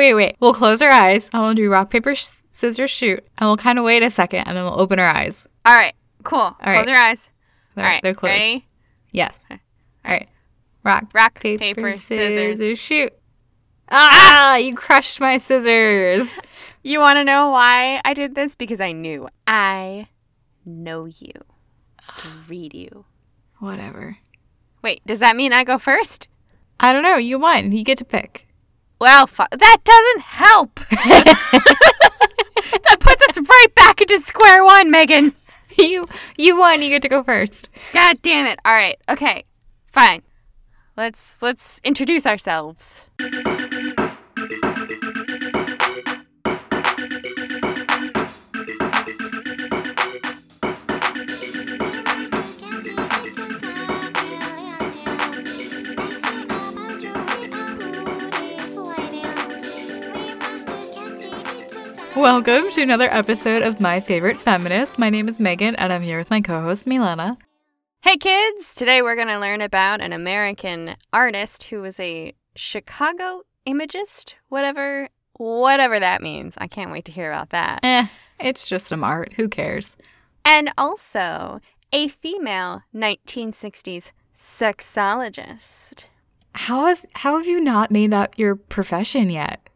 Okay, wait. We'll close our eyes and we'll do rock, paper, sh- scissors, shoot. And we'll kind of wait a second and then we'll open our eyes. All right. Cool. All right. Close your eyes. They're, All right. they're closed. Ready? Yes. All right. Rock, Rock, paper, paper, scissors, scissors. shoot. Ah, you crushed my scissors. You want to know why I did this? Because I knew. I know you. Read you. Whatever. Wait, does that mean I go first? I don't know. You won. You get to pick. Well, fu- that doesn't help. that puts us right back into square one, Megan. you you won. You get to go first. God damn it. All right. Okay. Fine. Let's let's introduce ourselves. Welcome to another episode of My Favorite Feminist. My name is Megan, and I'm here with my co-host Milana. Hey kids, today we're going to learn about an American artist who was a Chicago imagist, whatever whatever that means. I can't wait to hear about that. Eh, it's just some art. Who cares? And also a female 1960s sexologist. How has how have you not made that your profession yet?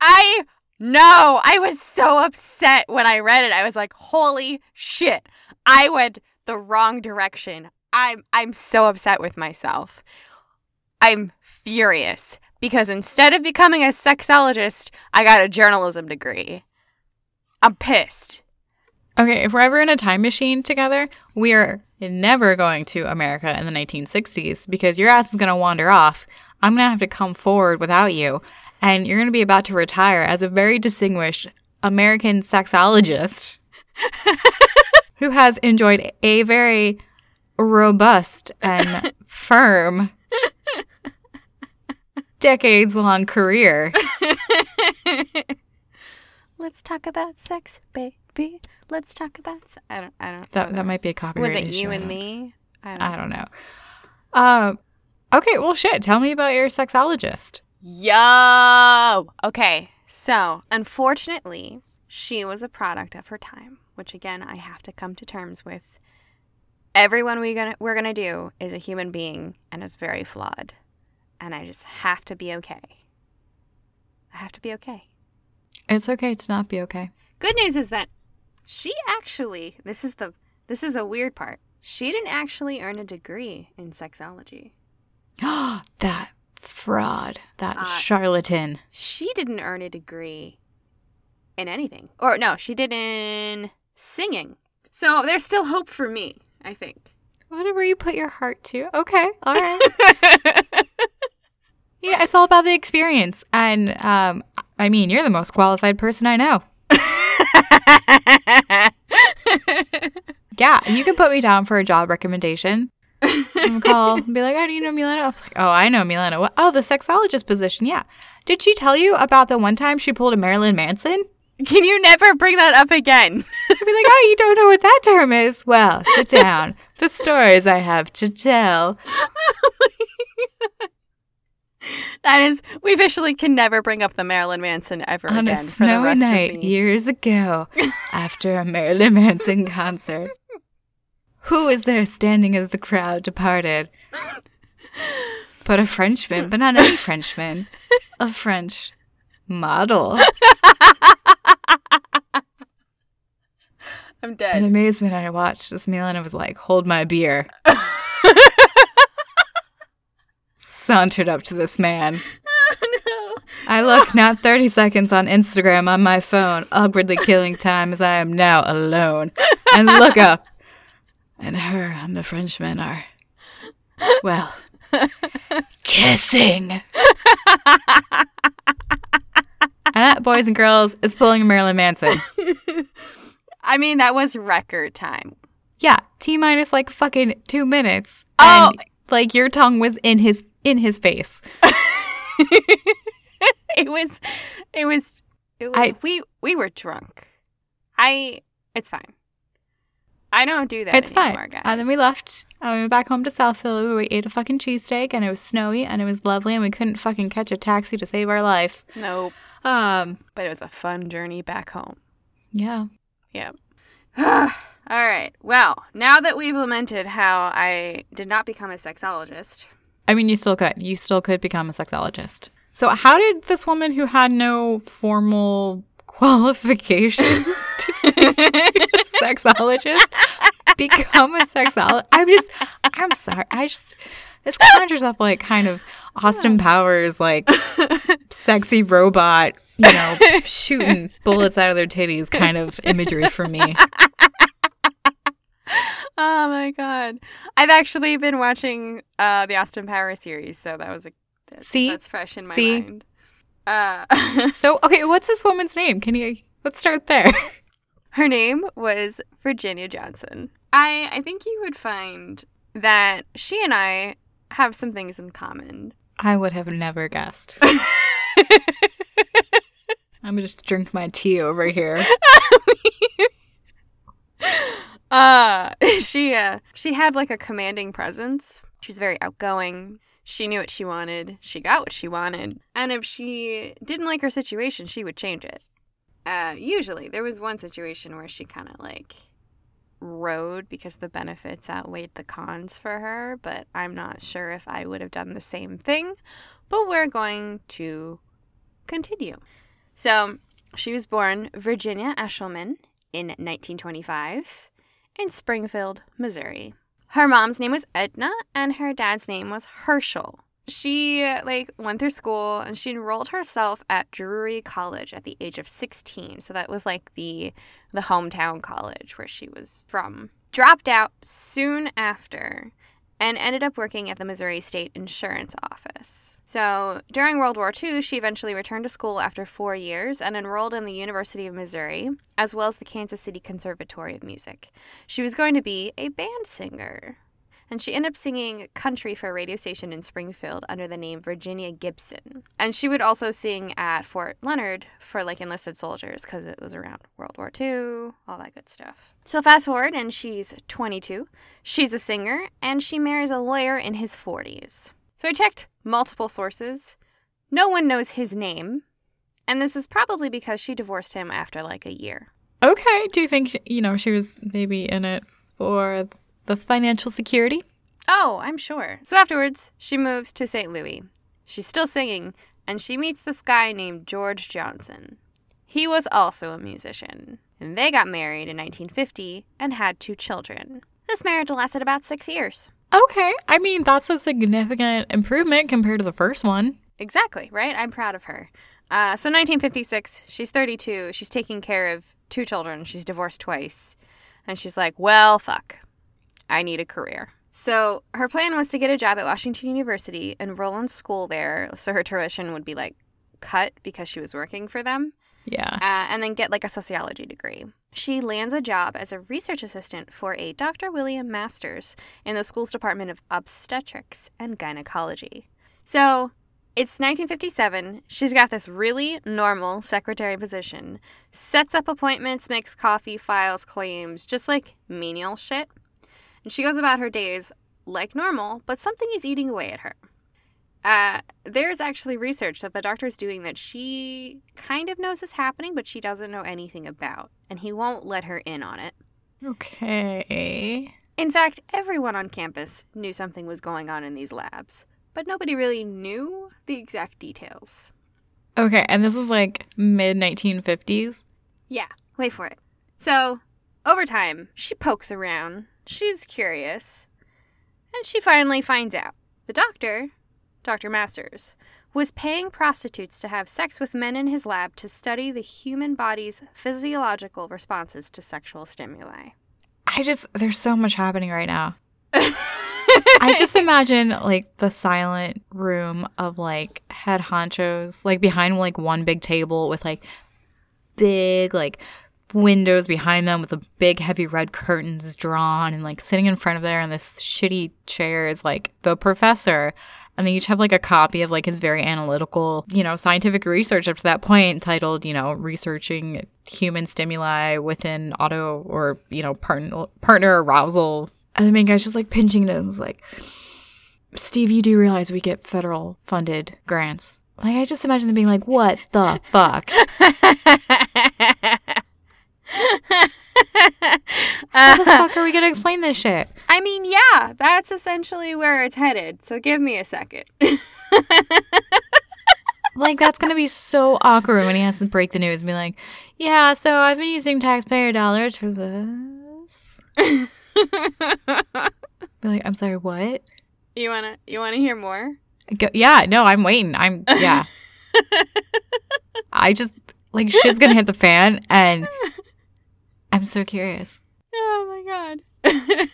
I know. I was so upset when I read it. I was like, "Holy shit. I went the wrong direction." I'm I'm so upset with myself. I'm furious because instead of becoming a sexologist, I got a journalism degree. I'm pissed. Okay, if we're ever in a time machine together, we are never going to America in the 1960s because your ass is going to wander off. I'm going to have to come forward without you, and you're going to be about to retire as a very distinguished American sexologist who has enjoyed a very robust and firm decades long career. Let's talk about sex, baby. Let's talk about se- I don't I don't That, know that might be a copyright. Was it you and me? I don't I don't know. Um, okay, well, shit. Tell me about your sexologist. Yo! Okay, so unfortunately, she was a product of her time, which again, I have to come to terms with. Everyone we gonna we're gonna do is a human being and is very flawed, and I just have to be okay. I have to be okay. It's okay to not be okay. Good news is that she actually this is the this is a weird part. She didn't actually earn a degree in sexology. that fraud, that Uh, charlatan. she didn't earn a degree in anything. Or no, she did in singing. So there's still hope for me, I think. Whatever you put your heart to. Okay, all right. yeah, it's all about the experience. And um, I mean, you're the most qualified person I know. Yeah, you can put me down for a job recommendation. And call and be like, oh, do you know Milana? I'm like, oh, I know Milana. What? Oh, the sexologist position. Yeah. Did she tell you about the one time she pulled a Marilyn Manson? Can you never bring that up again? I'd be like, oh, you don't know what that term is? Well, sit down. the stories I have to tell. that is, we officially can never bring up the Marilyn Manson ever On again a for the snowy rest night of the years ago, after a Marilyn Manson concert, who was there standing as the crowd departed? But a Frenchman, but not any Frenchman, a French model. I'm dead. In amazement, I watched as Milana was like, "Hold my beer." Sauntered up to this man. no. I look not 30 seconds on Instagram on my phone, awkwardly killing time as I am now alone, and look up. And her and the Frenchman are, well, kissing. and that, boys and girls, is pulling a Marilyn Manson. I mean, that was record time. Yeah, T minus like fucking two minutes. Oh. And, like your tongue was in his in his face. it was it was, it was I- we we were drunk i it's fine I don't do that It's anymore, fine. guys. And then we left. And we went back home to South Philly. where We ate a fucking cheesesteak and it was snowy and it was lovely and we couldn't fucking catch a taxi to save our lives. Nope. Um, But it was a fun journey back home. yeah. Yep. All right. Well, now that we've lamented how I did not become a sexologist, I mean, you still could. You still could become a sexologist. So, how did this woman who had no formal qualifications to be a sexologist become a sexologist? I'm just, I'm sorry. I just, this conjures up like kind of Austin Powers, like sexy robot, you know, shooting bullets out of their titties kind of imagery for me. oh my god, I've actually been watching uh, the Austin Powers series, so that was a that's, See? that's fresh in my See? mind. Uh, So, okay, what's this woman's name? Can you, let's start there. Her name was Virginia Johnson. I I think you would find that she and I have some things in common. I would have never guessed. I'm gonna just drink my tea over here. uh she uh she had like a commanding presence she was very outgoing she knew what she wanted she got what she wanted and if she didn't like her situation she would change it uh usually there was one situation where she kind of like rode because the benefits outweighed the cons for her but i'm not sure if i would have done the same thing but we're going to continue so she was born virginia eshelman in 1925 in Springfield, Missouri. Her mom's name was Edna and her dad's name was Herschel. She like went through school and she enrolled herself at Drury College at the age of 16. So that was like the the hometown college where she was from. Dropped out soon after and ended up working at the Missouri State Insurance Office. So during World War II, she eventually returned to school after four years and enrolled in the University of Missouri, as well as the Kansas City Conservatory of Music. She was going to be a band singer. And she ended up singing country for a radio station in Springfield under the name Virginia Gibson. And she would also sing at Fort Leonard for like enlisted soldiers because it was around World War II, all that good stuff. So fast forward, and she's 22. She's a singer, and she marries a lawyer in his 40s. So I checked multiple sources. No one knows his name. And this is probably because she divorced him after like a year. Okay, do you think you know she was maybe in it for the financial security? Oh, I'm sure. So afterwards, she moves to St. Louis. She's still singing, and she meets this guy named George Johnson. He was also a musician, and they got married in 1950 and had two children. This marriage lasted about six years. Okay, I mean that's a significant improvement compared to the first one. Exactly, right? I'm proud of her. Uh, so 1956, she's 32. She's taking care of two children. She's divorced twice. And she's like, well, fuck. I need a career. So her plan was to get a job at Washington University, enroll in school there, so her tuition would be like cut because she was working for them, Yeah. uh, and then get like a sociology degree. She lands a job as a research assistant for a Dr. William Masters in the school's Department of Obstetrics and Gynecology. So it's 1957. She's got this really normal secretary position, sets up appointments, makes coffee, files claims, just like menial shit. And she goes about her days like normal, but something is eating away at her. Uh, there's actually research that the doctor's doing that she kind of knows is happening, but she doesn't know anything about, and he won't let her in on it. Okay. In fact, everyone on campus knew something was going on in these labs, but nobody really knew the exact details. Okay, and this is like mid 1950s. Yeah, wait for it. So, over time, she pokes around, she's curious, and she finally finds out. The doctor, Dr. Masters, was paying prostitutes to have sex with men in his lab to study the human body's physiological responses to sexual stimuli. I just there's so much happening right now. I just imagine like the silent room of like head honchos, like behind like one big table with like big like windows behind them with the big heavy red curtains drawn and like sitting in front of there in this shitty chair is like the professor And they each have like a copy of like his very analytical, you know, scientific research up to that point titled, you know, researching human stimuli within auto or, you know, partner partner arousal. And the main guy's just like pinching nose like Steve, you do realize we get federal funded grants. Like I just imagine them being like, "What the fuck?" How the uh, fuck are we gonna explain this shit? I mean, yeah, that's essentially where it's headed. So give me a second. Like that's gonna be so awkward when he has to break the news and be like, "Yeah, so I've been using taxpayer dollars for this." Be like, "I'm sorry, what?" you wanna you wanna hear more? Go, yeah, no, I'm waiting. I'm yeah. I just like shit's gonna hit the fan, and I'm so curious. Oh my god.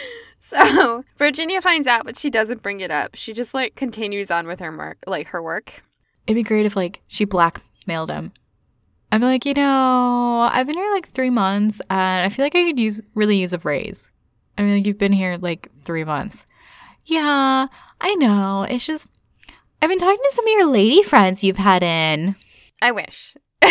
so Virginia finds out, but she doesn't bring it up. She just like continues on with her work, like her work. It'd be great if like she blackmailed him. I'm like, you know, I've been here like three months, and I feel like I could use really use a raise. I mean, like you've been here like three months. Yeah, I know. It's just I've been talking to some of your lady friends you've had in. I wish.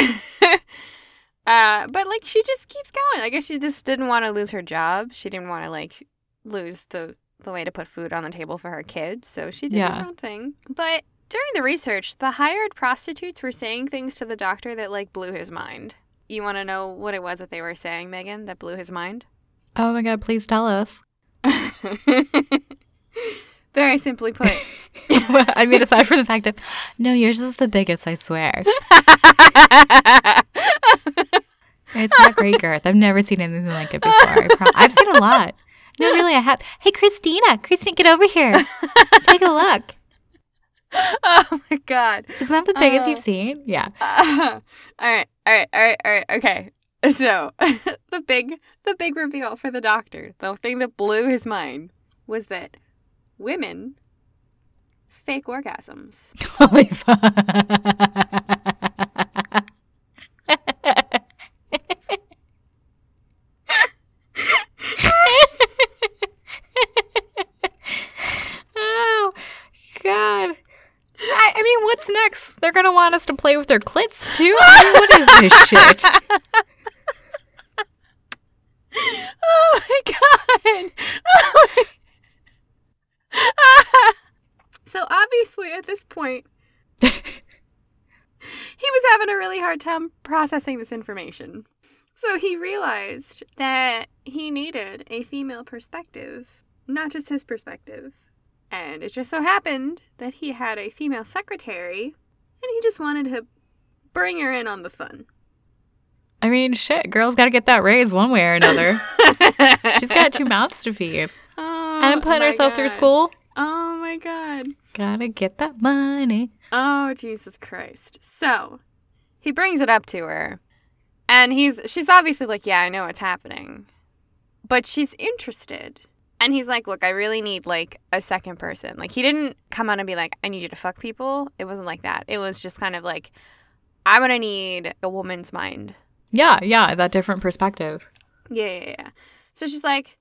uh, but like she just keeps going. I guess she just didn't want to lose her job. She didn't want to like lose the the way to put food on the table for her kids. So she did Yeah. her own thing. But during the research, the hired prostitutes were saying things to the doctor that like blew his mind. You want to know what it was that they were saying, Megan, that blew his mind? Oh my god, please tell us. Very simply put. I mean, aside from the fact that no, yours is the biggest. I swear, it's not great girth. I've never seen anything like it before. Pro- I've seen a lot. No, really, I have. Hey, Christina, Christina, get over here. Take a look. oh my god. Isn't that the biggest Uh, you've seen? Yeah. Uh, all right, all right, all right, all right. Okay. So the big, the big reveal for the doctor, the thing that blew his mind, was that women fake orgasms. Holy fuck. oh, God. I, I mean, what's next? They're going to want us to play with their clits, too? I mean, what is this shit? oh my god! Oh my- so obviously, at this point, he was having a really hard time processing this information. So he realized that he needed a female perspective, not just his perspective. And it just so happened that he had a female secretary, and he just wanted to bring her in on the fun. I mean, shit, girl's got to get that raise one way or another. She's got two mouths to feed. Oh, And putting my herself through school. Oh my god. Gotta get that money. Oh Jesus Christ. So he brings it up to her. And he's she's obviously like, Yeah, I know what's happening. But she's interested. And he's like, Look, I really need like a second person. Like he didn't come out and be like, I need you to fuck people. It wasn't like that. It was just kind of like, I'm gonna need a woman's mind. Yeah, yeah, that different perspective. Yeah, yeah, yeah. So she's like,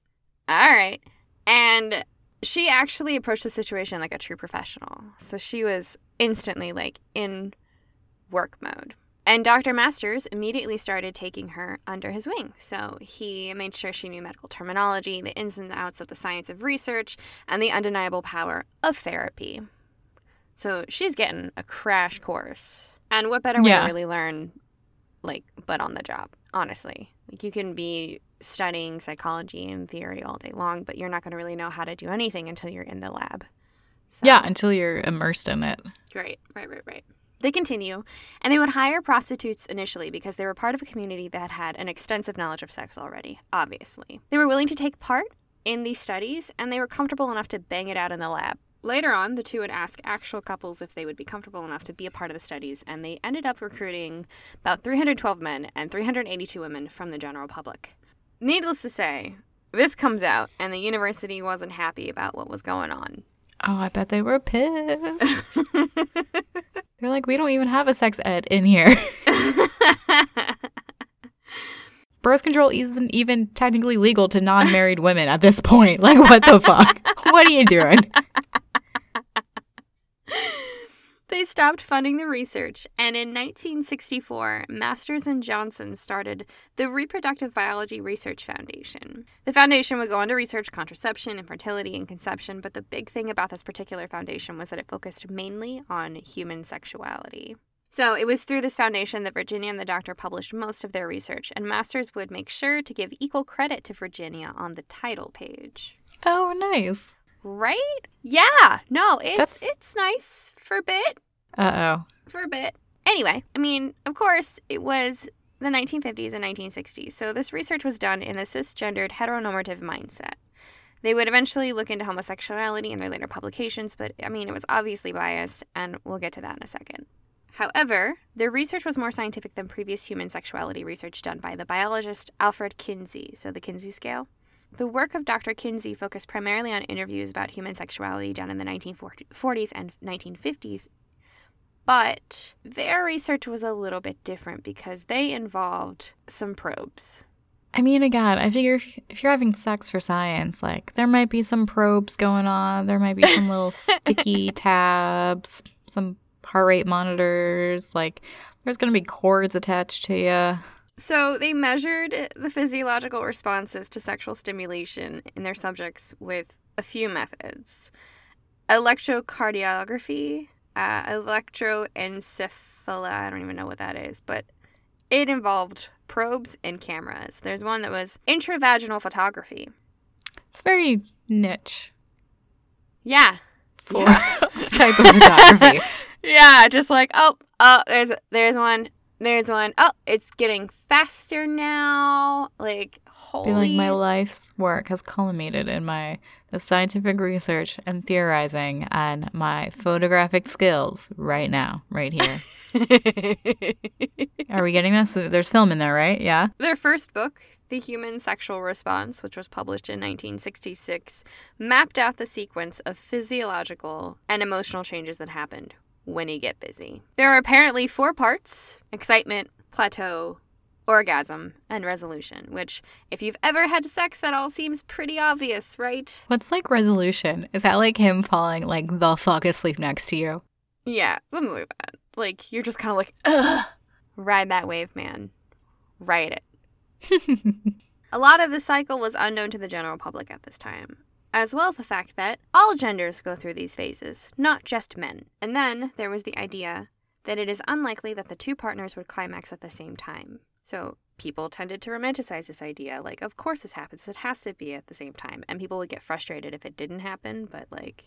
all right. And she actually approached the situation like a true professional. So she was instantly like in work mode. And Dr. Masters immediately started taking her under his wing. So he made sure she knew medical terminology, the ins and outs of the science of research, and the undeniable power of therapy. So she's getting a crash course. And what better way Yeah. to really learn, like, but on the job, honestly? Like, you can be studying psychology and theory all day long, but you're not going to really know how to do anything until you're in the lab. So- Yeah, until you're immersed in it. Right, right, right, right. They continue, and they would hire prostitutes initially because they were part of a community that had an extensive knowledge of sex already, obviously. They were willing to take part in these studies, and they were comfortable enough to bang it out in the lab. Later on, the two would ask actual couples if they would be comfortable enough to be a part of the studies, and they ended up recruiting about 312 men and 382 women from the general public. Needless to say, this comes out, and the university wasn't happy about what was going on. Oh, I bet they were pissed. They're like, we don't even have a sex ed in here. Birth control isn't even technically legal to non married women at this point. Like, what the fuck? What are you doing? They stopped funding the research, and in 1964, Masters and Johnson started the Reproductive Biology Research Foundation. The foundation would go on to research contraception, infertility, and conception, but the big thing about this particular foundation was that it focused mainly on human sexuality. So it was through this foundation that Virginia and the doctor published most of their research, and Masters would make sure to give equal credit to Virginia on the title page. Oh, nice. Right? Yeah. No, it's That's- it's nice for a bit. Uh oh. For a bit. Anyway, I mean, of course, it was the 1950s and 1960s, so this research was done in the cisgendered heteronormative mindset. They would eventually look into homosexuality in their later publications, but I mean, it was obviously biased, and we'll get to that in a second. However, their research was more scientific than previous human sexuality research done by the biologist Alfred Kinsey, so the Kinsey scale. The work of Dr. Kinsey focused primarily on interviews about human sexuality done in the 1940s and 1950s, but their research was a little bit different because they involved some probes. I mean, again, I figure if- if you're having sex for science, like there might be some probes going on. There might be some little sticky tabs, some heart rate monitors. Like there's going to be cords attached to you. So they measured the physiological responses to sexual stimulation in their subjects with a few methods electrocardiography, uh, electroencephala, I don't even know what that is, but it involved probes and cameras. There's one that was intravaginal photography. It's very niche Yeah. for type of photography. Yeah, just like, oh, oh, there's there's one. There's one. Oh, it's getting faster now. Like, holy. Like my life's work has culminated in my the scientific research and theorizing and my photographic skills right now, right here. Are we getting this? There's film in there, right? Yeah. Their first book, The Human Sexual Response, which was published in 1966, mapped out the sequence of physiological and emotional changes that happened when you get busy. There are apparently four parts excitement, plateau, orgasm, and resolution, which, if you've ever had sex, that all seems pretty obvious, right? What's like resolution? Is that like him falling like the fuck asleep next to you? Yeah, something like that. Like, you're just kind of like, ugh, ride that wave, man. Ride it. A lot of the cycle was unknown to the general public at this time, as well as the fact that all genders go through these phases, not just men. And then there was the idea that it is unlikely that the two partners would climax at the same time. So people tended to romanticize this idea, like, of course this happens, it has to be at the same time. And people would get frustrated if it didn't happen, but like,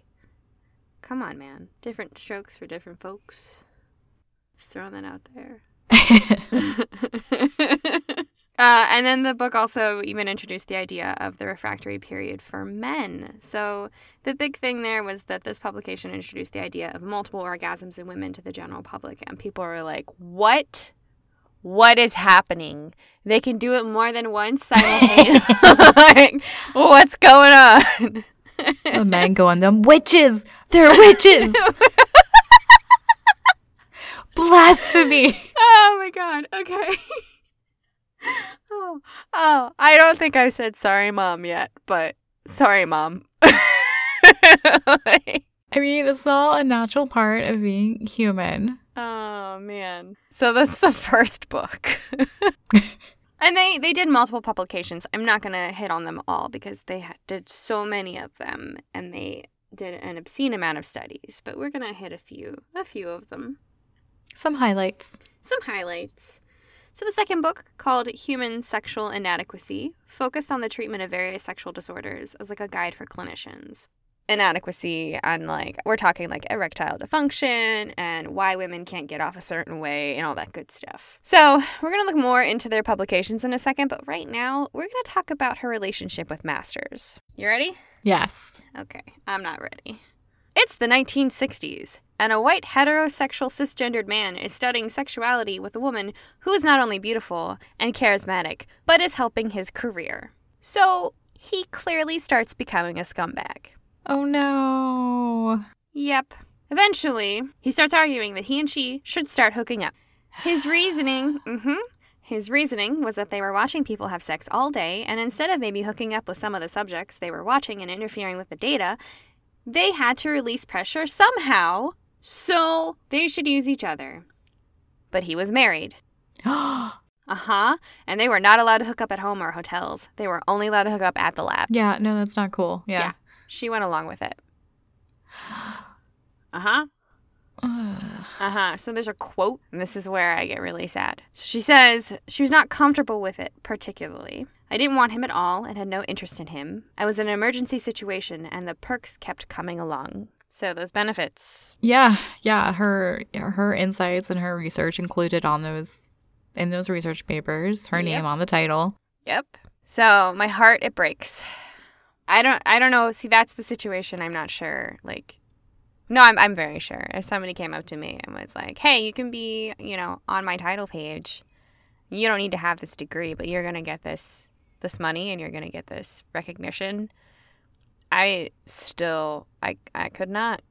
come on, man. Different strokes for different folks. Just throwing that out there. uh, and then the book also even introduced the idea of the refractory period for men. So the big thing there was that this publication introduced the idea of multiple orgasms in women to the general public, and people were like, "What? What is happening? They can do it more than once simultaneously. like, what's going on?" the men go on them witches. They're witches. Blasphemy. Oh my god. Okay. Oh, oh, I don't think I said sorry, mom yet, but sorry, mom. Like, I mean, it's all a natural part of being human. oh man. So that's the first book. and they they did multiple publications. I'm not going to hit on them all because they did so many of them and they did an obscene amount of studies, but we're going to hit a few a few of them. Some highlights. Some highlights. So, the second book, called Human Sexual Inadequacy, focused on the treatment of various sexual disorders as like a guide for clinicians. Inadequacy, and like, we're talking like erectile dysfunction and why women can't get off a certain way and all that good stuff. So, we're going to look more into their publications in a second, but right now, we're going to talk about her relationship with Masters. You ready? Yes. Okay, I'm not ready. It's the 1960s, and a white heterosexual cisgendered man is studying sexuality with a woman who is not only beautiful and charismatic, but is helping his career. So he clearly starts becoming a scumbag. Oh no. Yep. Eventually, he starts arguing that he and she should start hooking up. His reasoning, mm-hmm. His reasoning was that they were watching people have sex all day, and instead of maybe hooking up with some of the subjects they were watching and interfering with the data, they had to release pressure somehow So they should use each other. But he was married. Uh huh. And they were not allowed to hook up at home or hotels. They were only allowed to hook up at the lab. Yeah, no, that's not cool. Yeah. Yeah. She went along with it. Uh huh. Uh huh. So there's a quote, and this is where I get really sad. She says she was not comfortable with it, particularly. I didn't want him at all and had no interest in him. I was in an emergency situation, and the perks kept coming along. So those benefits. yeah, yeah. Her her insights and her research included on those in those research papers. Her Yep. name on the title. Yep. So my heart it breaks. I don't I don't know. See, that's the situation. I'm not sure. Like no, I'm I'm very sure. If somebody came up to me and was like, "Hey, you can be, you know, on my title page. You don't need to have this degree, but you're going to get this this money and you're going to get this recognition." I still I I could not.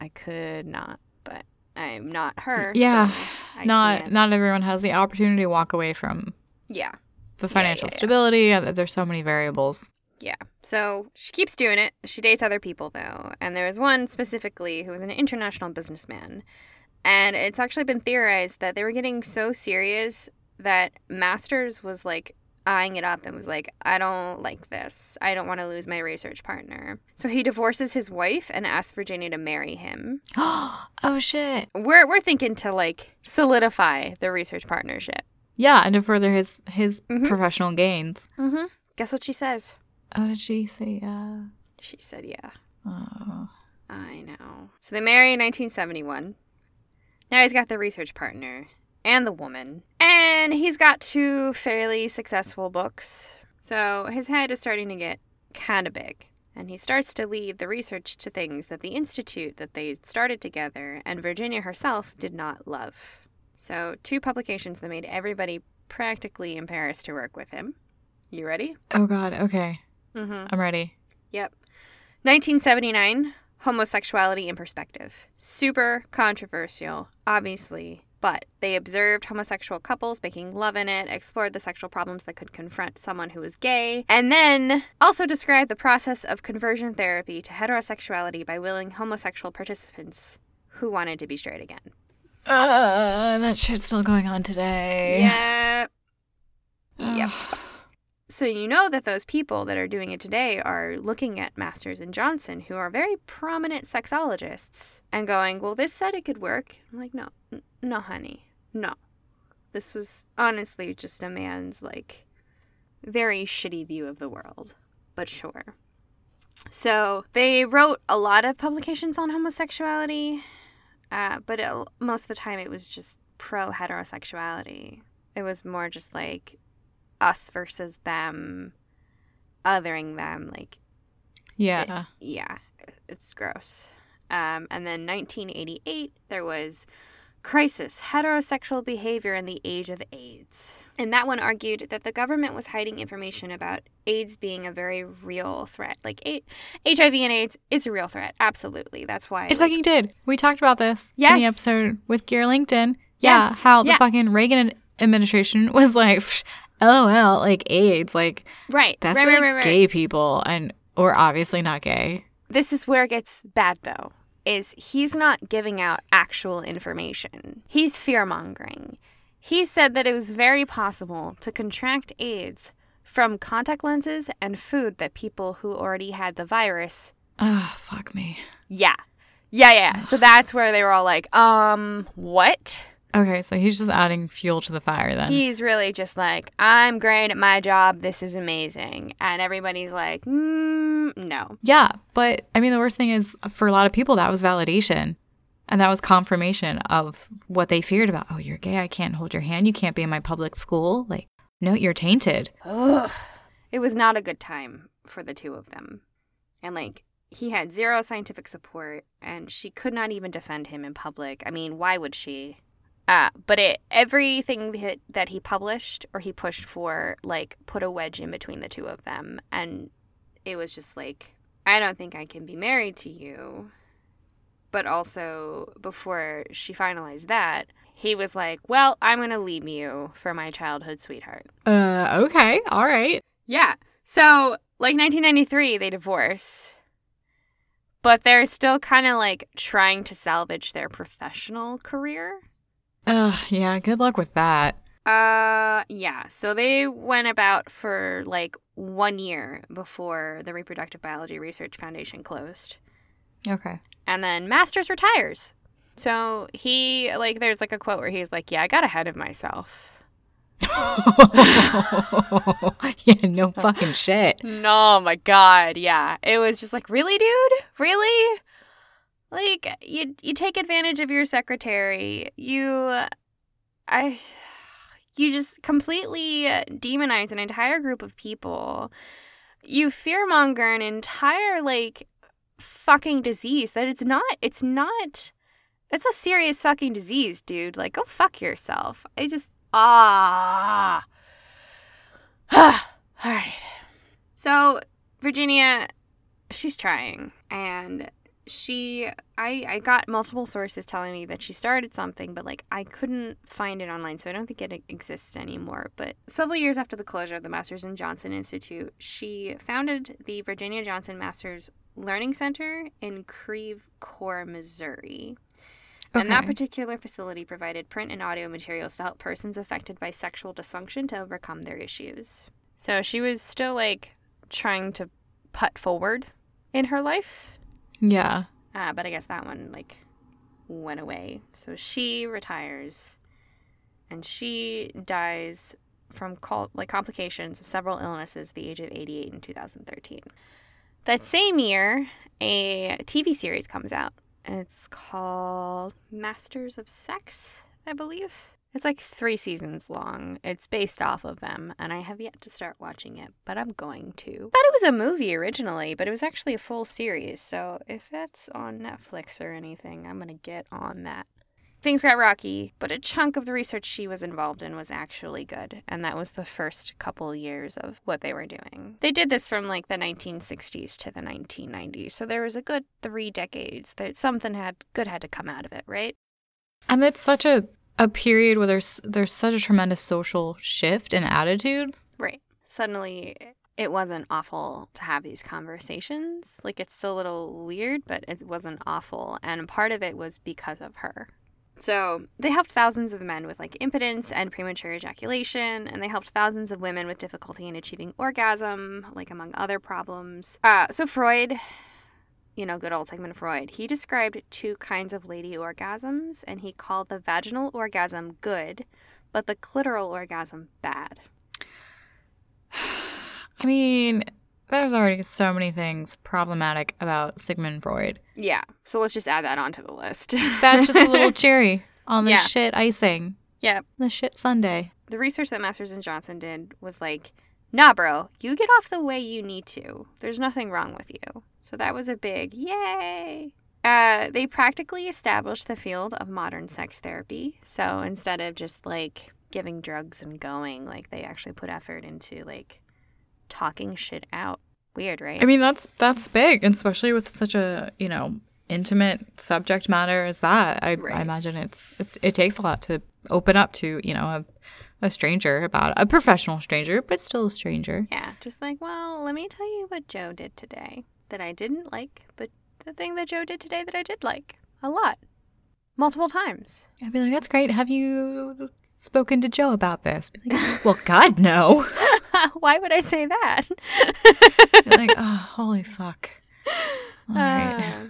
I could not. But I'm not her. Yeah, so not can't. not everyone has the opportunity to walk away from Yeah. the financial yeah, yeah. stability. uh, There's so many variables. Yeah. So she keeps doing it. She dates other people, though. And there was one specifically who was an international businessman. And it's actually been theorized that they were getting so serious that Masters was like eyeing it up and was like, I don't like this. I don't want to lose my research partner. So he divorces his wife and asks Virginia to marry him. oh shit. We're, we're thinking to like solidify the research partnership. Yeah, and to further his his Mhm. professional gains. Mm-hmm. Guess what she says? Oh, did she say? yeah? She said, yeah. oh. I know. So they marry in 1971. Now he's got the research partner and the woman. And he's got two fairly successful books. So his head is starting to get kind of big. And he starts to leave the research to things that the institute that they started together and Virginia herself did not love. So, two publications that made everybody practically embarrassed to work with him. You ready? oh God. Okay, Mm-hmm. I'm ready. Yep. 1979, Homosexuality in Perspective. Super controversial, obviously, but they observed homosexual couples making love in it, explored the sexual problems that could confront someone who was gay, and then also described the process of conversion therapy to heterosexuality by willing homosexual participants who wanted to be straight again. Uh, that shit's still going on today. Yep. Yep. So you know that those people that are doing it today are looking at Masters and Johnson, who are very prominent sexologists, and going, "Well, this said it could work." I'm like, "No, n- no, honey, no. This was honestly just a man's like very shitty view of the world, but sure." So they wrote a lot of publications on homosexuality, uh, but it, most of the time it was just pro heterosexuality. It was more just like us versus them, othering them. Like, Yeah. yeah, it's gross. Um, and then 1988, there was Crisis Heterosexual Behavior in the Age of AIDS. And that one argued that the government was hiding information about AIDS being a very real threat. Like, A- HIV and AIDS is a real threat. Absolutely. That's why. It like, fucking did. We talked about this in the episode with Gear LinkedIn. Yeah, Yes. how the Yeah. fucking Reagan administration was like, "Psh, LOL, like AIDS, like right. that's right, for right, like, right, gay people, and or obviously not gay. this is where it gets bad though is he's not giving out actual information he's fear-mongering he said that it was very possible to contract aids from contact lenses and food that people who already had the virus Oh fuck me. yeah yeah yeah so that's where they were all like um what Okay, so he's just adding fuel to the fire then. he's really just like i'm great at my job this is amazing and everybody's like mm, no yeah, but I mean, the worst thing is for a lot of people that was validation. And that was confirmation of what they feared about. Oh, you're gay. I can't hold your hand. You can't be in my public school. Like, no, you're tainted. Ugh. It was not a good time for the two of them. And like he had zero scientific support and she could not even defend him in public. I mean, why would she? Uh, but it everything that, that he published or he pushed for like put a wedge in between the two of them and it was just like I don't think I can be married to you. But also before she finalized that, he was like, "Well, I'm going to leave you for my childhood sweetheart." Uh, okay. All right. Yeah. So, like 1993, they divorce. but they're still kind of like trying to salvage their professional career. Ugh, yeah, good luck with that. Uh, yeah. So they went about for like one year before the Reproductive Biology Research Foundation closed. Okay. And then Masters retires. So he, like, there's like a quote where he's like, Yeah, I got ahead of myself. yeah, no fucking shit. No, my God. Yeah. It was just like, Really, dude? Really? Like, you, you take advantage of your secretary. You, I, you just completely demonize an entire group of people. You fearmonger an entire, like, fucking disease that it's not, it's not, it's a serious fucking disease, dude. Like, go fuck yourself. I just, ah. All right. So, Virginia, she's trying. And she I I got multiple sources telling me that she started something, but like I couldn't find it online, so I don't think it exists anymore. But several years after the closure of the Masters and Johnson Institute, she founded the Virginia Johnson Masters Learning Center in Creve Coeur, Missouri. And that particular facility provided print and audio materials to help persons affected by sexual dysfunction to overcome their issues. So she was still like trying to put forward in her life. Yeah. Uh, but I guess that one like went away. So she retires, and she dies from col- like complications of several illnesses the age of 88 in 2013. That same year, a TV series comes out. It's called Masters of Sex, I believe. It's like three seasons long. It's based off of them, and I have yet to start watching it, but I'm going to. thought it was a movie originally, but it was actually a full series. So if that's on Netflix or anything, I'm gonna get on that. Things got rocky, but a chunk of the research she was involved in was actually good, and that was the first couple years of what they were doing. They did this from like the 1960s to the 1990s, so there was a good three decades that something had good had to come out of it, right? And it's such a a period where there's there's such a tremendous social shift in attitudes. Right. Suddenly, it wasn't awful to have these conversations. Like, it's still a little weird, but it wasn't awful. And part of it was because of her. So, they helped thousands of men with like impotence and premature ejaculation, and they helped thousands of women with difficulty in achieving orgasm, like among other problems. Uh, so, Freud, you know, good old Sigmund Freud, he described two kinds of lady orgasms, and he called the vaginal orgasm good, but the clitoral orgasm bad. I mean, there's already so many things problematic about Sigmund Freud. Yeah. So let's just add that onto the list. That's just a little cherry on the Yeah. shit icing. Yeah. The shit sundae. the research that Masters and Johnson did was like, nah, bro, you get off the way you need to. There's nothing wrong with you. So that was a big yay. Uh, they practically established the field of modern sex therapy. So instead of just like giving drugs and going, like they actually put effort into like talking shit out. Weird, right? I mean, that's that's big, especially with such a you know intimate subject matter as that. I, Right. I imagine it's it's it takes a lot to open up to you know a, a stranger about a professional stranger, but still a stranger. yeah, just like, well, let me tell you what Joe did today that I didn't like, but the thing that Joe did today that I did like a lot, multiple times. I'd be like, that's great. Have you spoken to Joe about this? Be like, well, God, no. Why would I say that? Like, oh, holy fuck. All right. Uh,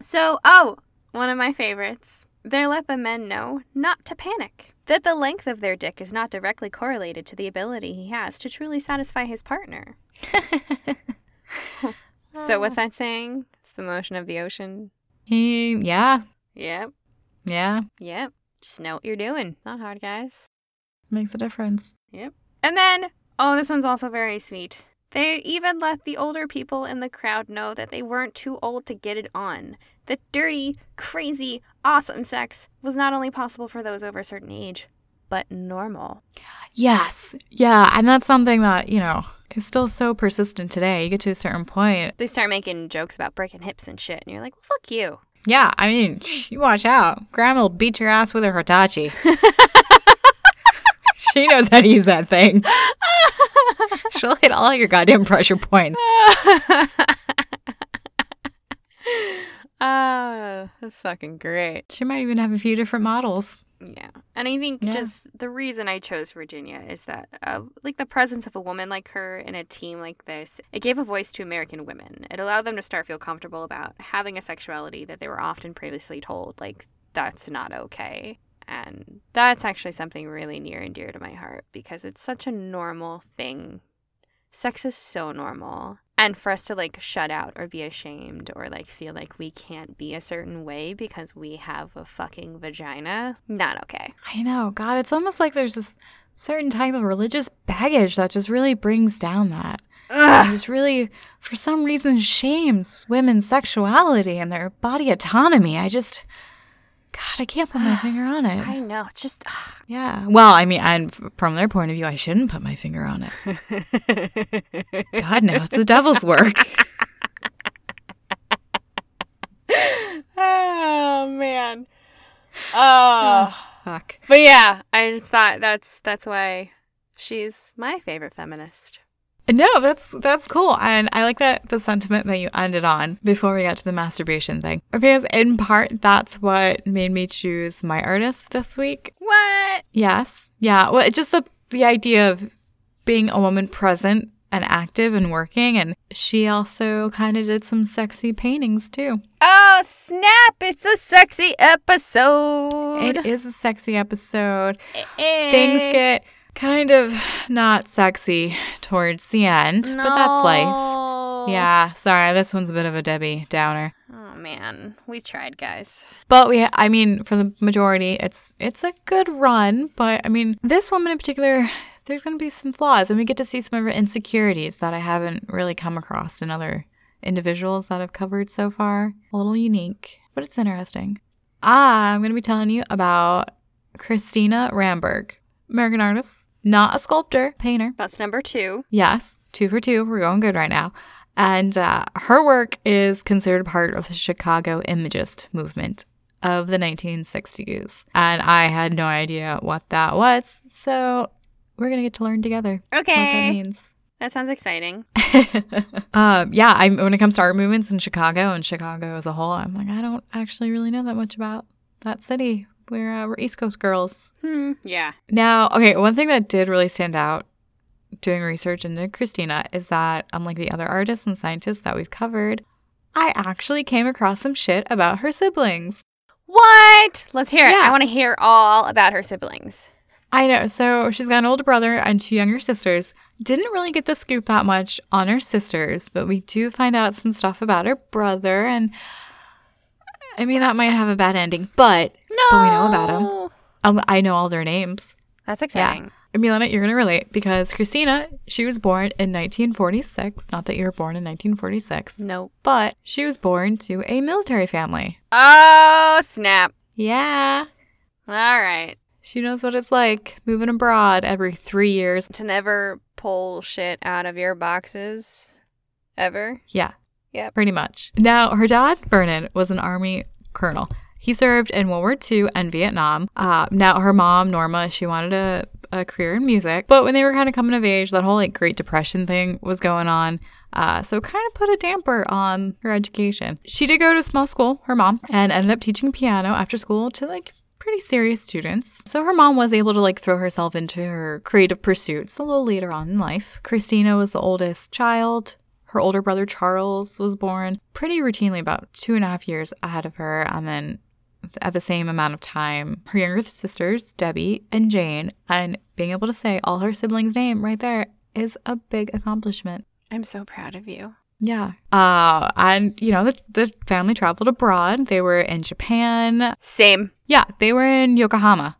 so, oh, one of my favorites. They let the men know not to panic. That the length of their dick is not directly correlated to the ability he has to truly satisfy his partner. So, what's that saying? It's the motion of the ocean. He- yeah, Yep, yeah, yep. Just know what you're doing. Not hard, guys. makes a difference. Yep. And then, oh, this one's also very sweet. They even let the older people in the crowd know that they weren't too old to get it on. That dirty, crazy, awesome sex was not only possible for those over a certain age, but normal. Yes, yeah, and that's something that you know is still so persistent today. You get to a certain point. They start making jokes about breaking hips and shit, and you're like, well, fuck you. Yeah, I mean, you watch out. Grandma will beat your ass with her Hitachi. she knows how to use that thing. She'll hit all your goddamn pressure points. Ah, that's fucking great. She might even have a few different models. Yeah. And I think Yeah. just the reason I chose Virginia is that, uh, like, the presence of a woman like her in a team like this, it gave a voice to American women. It allowed them to start feel comfortable about having a sexuality that they were often previously told, like, that's not okay. And that's actually something really near and dear to my heart because it's such a normal thing. Sex is so normal. And for us to like shut out or be ashamed or like feel like we can't be a certain way because we have a fucking vagina, not okay. I know. God, it's almost like there's this certain type of religious baggage that just really brings down that. Ugh. Just really, for some reason, shames women's sexuality and their body autonomy. I just, God, I can't put my finger on it. I know. It's just ugh. Yeah. Well, I mean, and from their point of view, I shouldn't put my finger on it. God, no, it's the devil's work. oh man. Oh, oh. Fuck. but yeah, I just thought that's that's why she's my favorite feminist. No, that's that's cool, and I like that the sentiment that you ended on before we got to the masturbation thing, because in part that's what made me choose my artist this week. What? Yes, yeah, well, it's just the the idea of being a woman present and active and working, and she also kind of did some sexy paintings too. Oh snap! It's a sexy episode. It is a sexy episode. Eh. Things get kind of not sexy towards the end, but that's life. Yeah, sorry, this one's a bit of a Debbie Downer. Oh man, we tried, guys. But we, I mean, for the majority, it's it's a good run. But I mean, this woman in particular, there's going to be some flaws, and we get to see some of her insecurities that I haven't really come across in other individuals that I've covered so far. A little unique, but it's interesting. Ah, I'm going to be telling you about Christina Ramberg, American artist, not a sculptor, painter. That's number two. Yes, two for two. We're going good right now. And uh, her work is considered part of the Chicago Imagist movement of the 1960s. And I had no idea what that was. So we're going to get to learn together what that Okay, means. that sounds exciting. um, yeah, I, when it comes to art movements in Chicago and Chicago as a whole, I'm like, I don't actually really know that much about that city. We're, uh, we're East Coast girls. Hmm. Yeah. Now, okay, one thing that did really stand out doing research into Christina is that, unlike the other artists and scientists that we've covered, I actually came across some shit about her siblings. What? Let's hear it. Yeah. I want to hear all about her siblings. I know, so she's got an older brother and two younger sisters. Didn't really get the scoop that much on her sisters, but we do find out some stuff about her brother, and I mean, that might have a bad ending, but, No. but we know about them. Um, I know all their names. That's exciting. Milena, you're going to relate because Christina, she was born in 1946. Not that you were born in 1946, Nope. but she was born to a military family. Oh, snap. Yeah. All right. She knows what it's like moving abroad every three years. To never pull shit out of your boxes ever. Yeah. Yep. Pretty much. Now, her dad, Vernon, was an Army colonel. He served in World War II and Vietnam. Uh, now, her mom, Norma, she wanted a, a career in music. But when they were kind of coming of age, that whole like Great Depression thing was going on. Uh, so it kind of put a damper on her education. She did go to small school, her mom, and ended up teaching piano after school to like pretty serious students. So her mom was able to like throw herself into her creative pursuits a little later on in life. Christina was the oldest child. Her older brother Charles was born pretty routinely about two and a half years ahead of her. And then at the same amount of time, her younger sisters, Debbie and Jane, and being able to say all her siblings' name right there is a big accomplishment. I'm so proud of you. Yeah. Uh, and, you know, the, the family traveled abroad. They were in Japan. Same. Yeah, they were in Yokohama.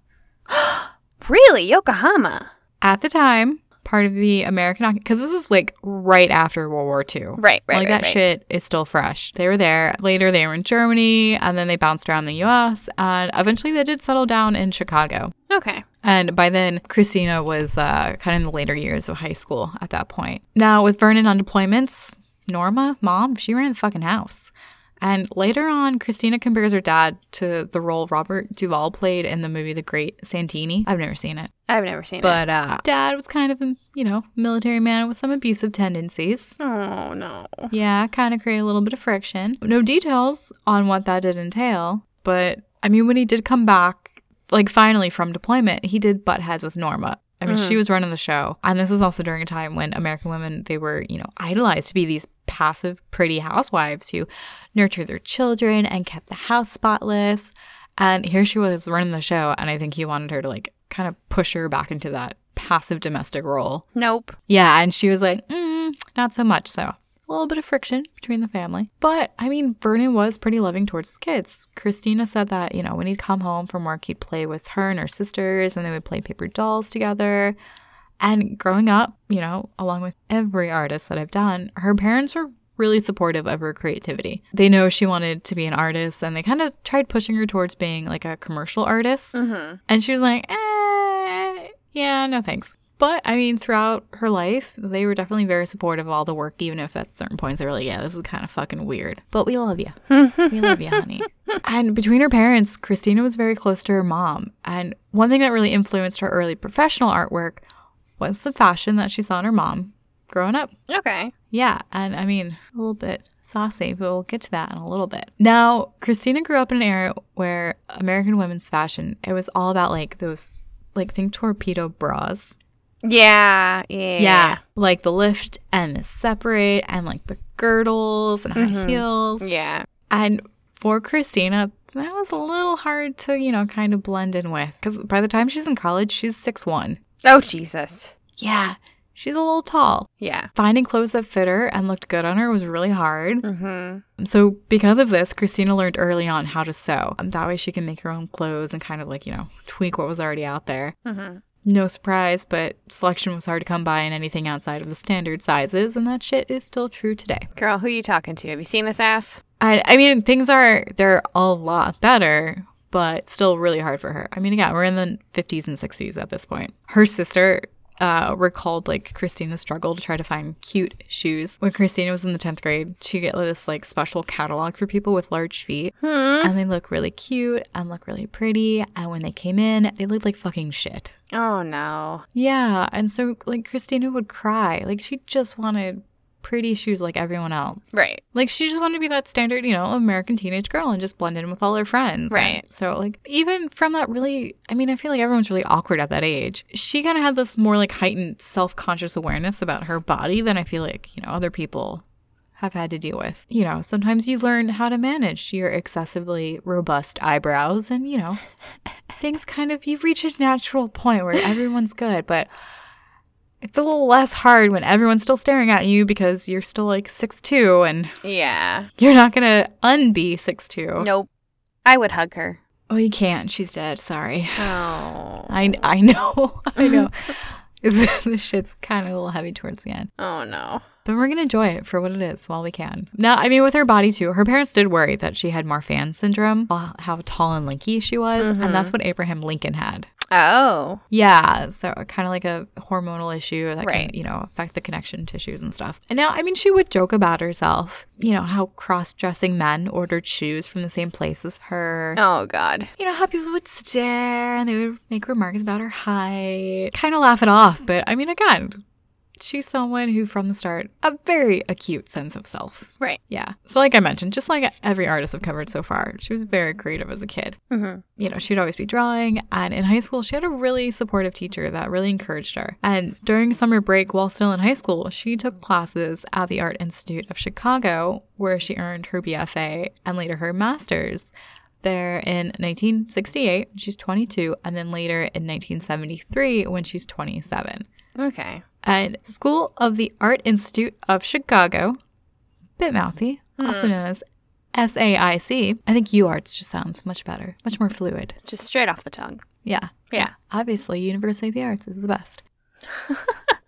Really? Yokohama? At the time, part of the American, because this was like right after World War II. Right, right, like right, that right. shit is still fresh. They were there. Later, they were in Germany, and then they bounced around the U.S. And eventually, they did settle down in Chicago. Okay. And by then, Christina was uh, kind of in the later years of high school at that point. Now, with Vernon on deployments, Norma, mom, she ran the fucking house. And later on, Christina compares her dad to the role Robert Duvall played in the movie The Great Santini. I've never seen it. I've never seen it. But uh, dad was kind of a, you know, military man with some abusive tendencies. Oh no. Yeah, kind of create a little bit of friction. No details on what that did entail, but I mean, when he did come back, like finally from deployment, he did butt heads with Norma. I mean, she was running the show. And this was also during a time when American women, they were, you know, idolized to be these passive, pretty housewives who nurtured their children and kept the house spotless. And here she was running the show. And I think he wanted her to, like, kind of push her back into that passive domestic role. Nope. Yeah, and she was like, mm, not so much. So a little bit of friction between the family. But I mean, Vernon was pretty loving towards his kids. Christina said that, you know, when he'd come home from work, he'd play with her and her sisters and they would play paper dolls together. And growing up, you know, along with every artist that I've done, her parents were really supportive of her creativity. They know she wanted to be an artist and they kind of tried pushing her towards being like a commercial artist. Mm-hmm. And she was like, eh, yeah, no thanks. But I mean, throughout her life, they were definitely very supportive of all the work, even if at certain points they were like, yeah, this is kind of fucking weird. But we love you. we love you, honey. And between her parents, Christina was very close to her mom. And one thing that really influenced her early professional artwork was the fashion that she saw in her mom growing up. Okay. Yeah, and I mean, a little bit saucy, but we'll get to that in a little bit. Now, Christina grew up in an era where American women's fashion, it was all about like those, like think torpedo bras. Yeah. Yeah. Yeah, like the lift and the separate and like the girdles and high Mhm. heels. Yeah. And for Christina, that was a little hard to, you know, kind of blend in with because by the time she's in college, she's six one. Oh Jesus. Yeah, she's a little tall. Yeah. Finding clothes that fit her and looked good on her was really hard. Mm-hmm. So, because of this, Christina learned early on how to sew. Um, That way, she can make her own clothes and kind of like, you know, tweak what was already out there. Mm-hmm. No surprise, but selection was hard to come by in anything outside of the standard sizes, and that shit is still true today. Girl, who are you talking to? Have you seen this ass? I, I mean, things are, they're a lot better, but still really hard for her. I mean, again, we're in the 50s and 60s at this point. Her sister uh, recalled like Christina's struggle to try to find cute shoes. When Christina was in the 10th grade, she get this like special catalog for people with large feet. Hmm. And they look really cute and look really pretty. And when they came in, they looked like fucking shit. Oh no. Yeah. And so, like, Christina would cry. Like, she just wanted pretty shoes like everyone else. Right. Like she just wanted to be that standard, you know, American teenage girl and just blend in with all her friends. Right. And so like even from that really I mean, I feel like everyone's really awkward at that age. She kind of had this more like heightened self-conscious awareness about her body than I feel like, you know, other people have had to deal with. You know, sometimes you learn how to manage your excessively robust eyebrows and, you know, things kind of you reach a natural point where everyone's good, but it's a little less hard when everyone's still staring at you because you're still like six two and Yeah. you're not gonna unbe six two. Nope. I would hug her. Oh, you can't. She's dead. Sorry. Oh. I I know. I know. this shit's kind of a little heavy towards the end, Oh no. but we're gonna enjoy it for what it is while we can. Now, I mean, with her body too, her parents did worry that she had Marfan syndrome, how tall and lanky she was, and mm-hmm. that's what Abraham Lincoln had. Oh. Yeah, so kind of like a hormonal issue that Right. can, you know, affect the connection tissues and stuff. And now, I mean, she would joke about herself, you know, how cross-dressing men ordered shoes from the same place as her. Oh God. You know, how people would stare and they would make remarks about her height, kind of laugh it off. But I mean, again, she's someone who, from the start, a very acute sense of self. Right. Yeah. So, like I mentioned, just like every artist I've covered so far, she was very creative as a kid Mm-hmm. you know, she'd always be drawing. And in high school, she had a really supportive teacher that really encouraged her. And during summer break, while still in high school, she took classes at the Art Institute of Chicago, where she earned her BFA and later her master's. There in 1968, she's 22, and then later in 1973, when she's 27. Okay. And School of the Art Institute of Chicago, bit mouthy, hmm. also known as SAIC. I think UArts just sounds much better, much more fluid. Just straight off the tongue. Yeah. Yeah. Obviously, University of the Arts is the best.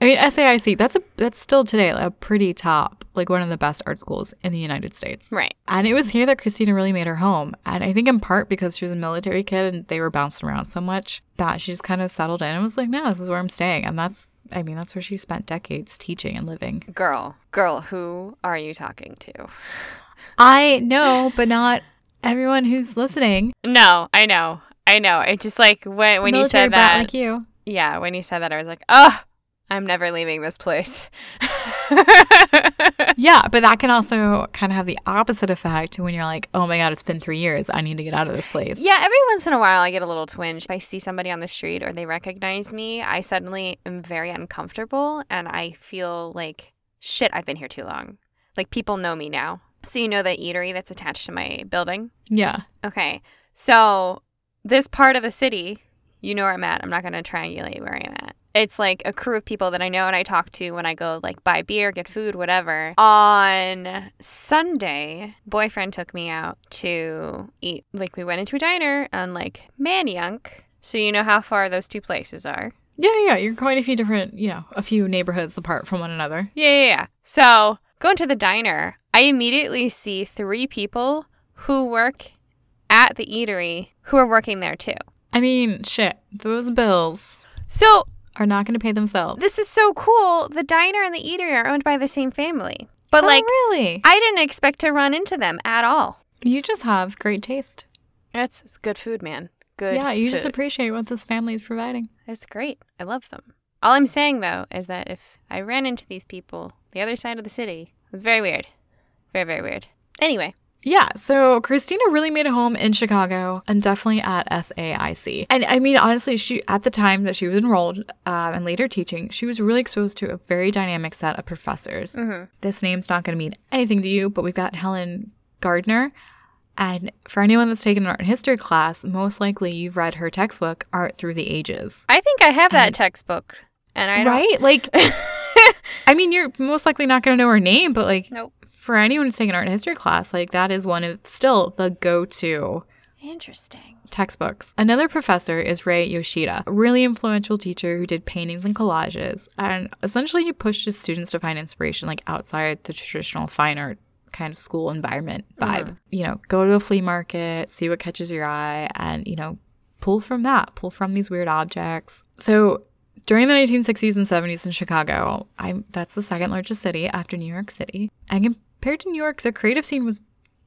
I mean, SAIC, that's a that's still today a pretty top, like one of the best art schools in the United States. Right. And it was here that Christina really made her home. And I think in part because she was a military kid and they were bouncing around so much that she just kind of settled in and was like, no, this is where I'm staying. And that's, I mean, that's where she spent decades teaching and living. Girl. Girl, who are you talking to? I know, but not everyone who's listening. No, I know. I know. It just like when when you said that. like you. yeah, when you said that, I was like, oh, I'm never leaving this place. Yeah, but that can also kind of have the opposite effect when you're like, oh my God, it's been three years. I need to get out of this place. yeah, every once in a while, I get a little twinge. If I see somebody on the street or they recognize me, I suddenly am very uncomfortable and I feel like, shit, I've been here too long. Like people know me now. So you know the eatery that's attached to my building? Yeah. Okay. So this part of the city, you know where I'm at. I'm not going to triangulate where I'm at. It's like a crew of people that I know and I talk to when I go like buy beer, get food, whatever. On Sunday, boyfriend took me out to eat. Like we went into a diner on like Manayunk. So you know how far those two places are. Yeah, yeah. You're quite a few different, you know, a few neighborhoods apart from one another. Yeah, yeah, yeah. So going to the diner, I immediately see three people who work at the eatery who are working there too. I mean, shit, those bills So are not going to pay themselves. this is so cool. The diner and the eatery are owned by the same family. But Oh, like really? I didn't expect to run into them at all. You just have great taste. It's, it's good food, man. Good. yeah, you just appreciate what this family is providing. It's great. I love them. All I'm saying though is that if I ran into these people the other side of the city, it was very weird. Very, very weird. Anyway, Yeah, so Christina really made a home in Chicago and definitely at SAIC. And I mean, honestly, she at the time that she was enrolled um, and later teaching, she was really exposed to a very dynamic set of professors. Mhm. This name's not going to mean anything to you, but we've got Helen Gardner. And for anyone that's taken an art history class, most likely you've read her textbook, Art Through the Ages. I think I have that And- textbook. And I don't right? Like, I mean, you're most likely not going to know her name, but like, Nope. For anyone who's taken art history class, like, that is one of still the go to Interesting. textbooks. Another professor is Ray Yoshida, a really influential teacher who did paintings and collages. And essentially, he pushed his students to find inspiration like outside the traditional fine art kind of school environment vibe. Uh-huh. You know, go to a flea market, see what catches your eye, and, you know, pull from that, pull from these weird objects. So, during the 1960s and 70s in Chicago, I that's the second largest city after New York City. And compared to New York, the creative scene was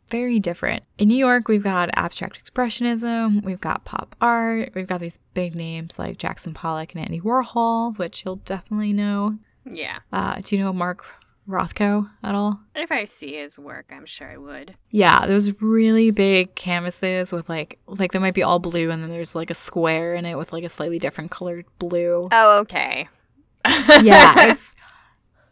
very different. In New York, we've got abstract expressionism, we've got pop art, we've got these big names like Jackson Pollock and Andy Warhol, which you'll definitely know. Yeah. Uh, do you know Mark Rothko at all? If I see his work, I'm sure I would. Yeah, those really big canvases with like like they might be all blue and then there's like a square in it with like a slightly different colored blue. Oh, okay. yeah, it's.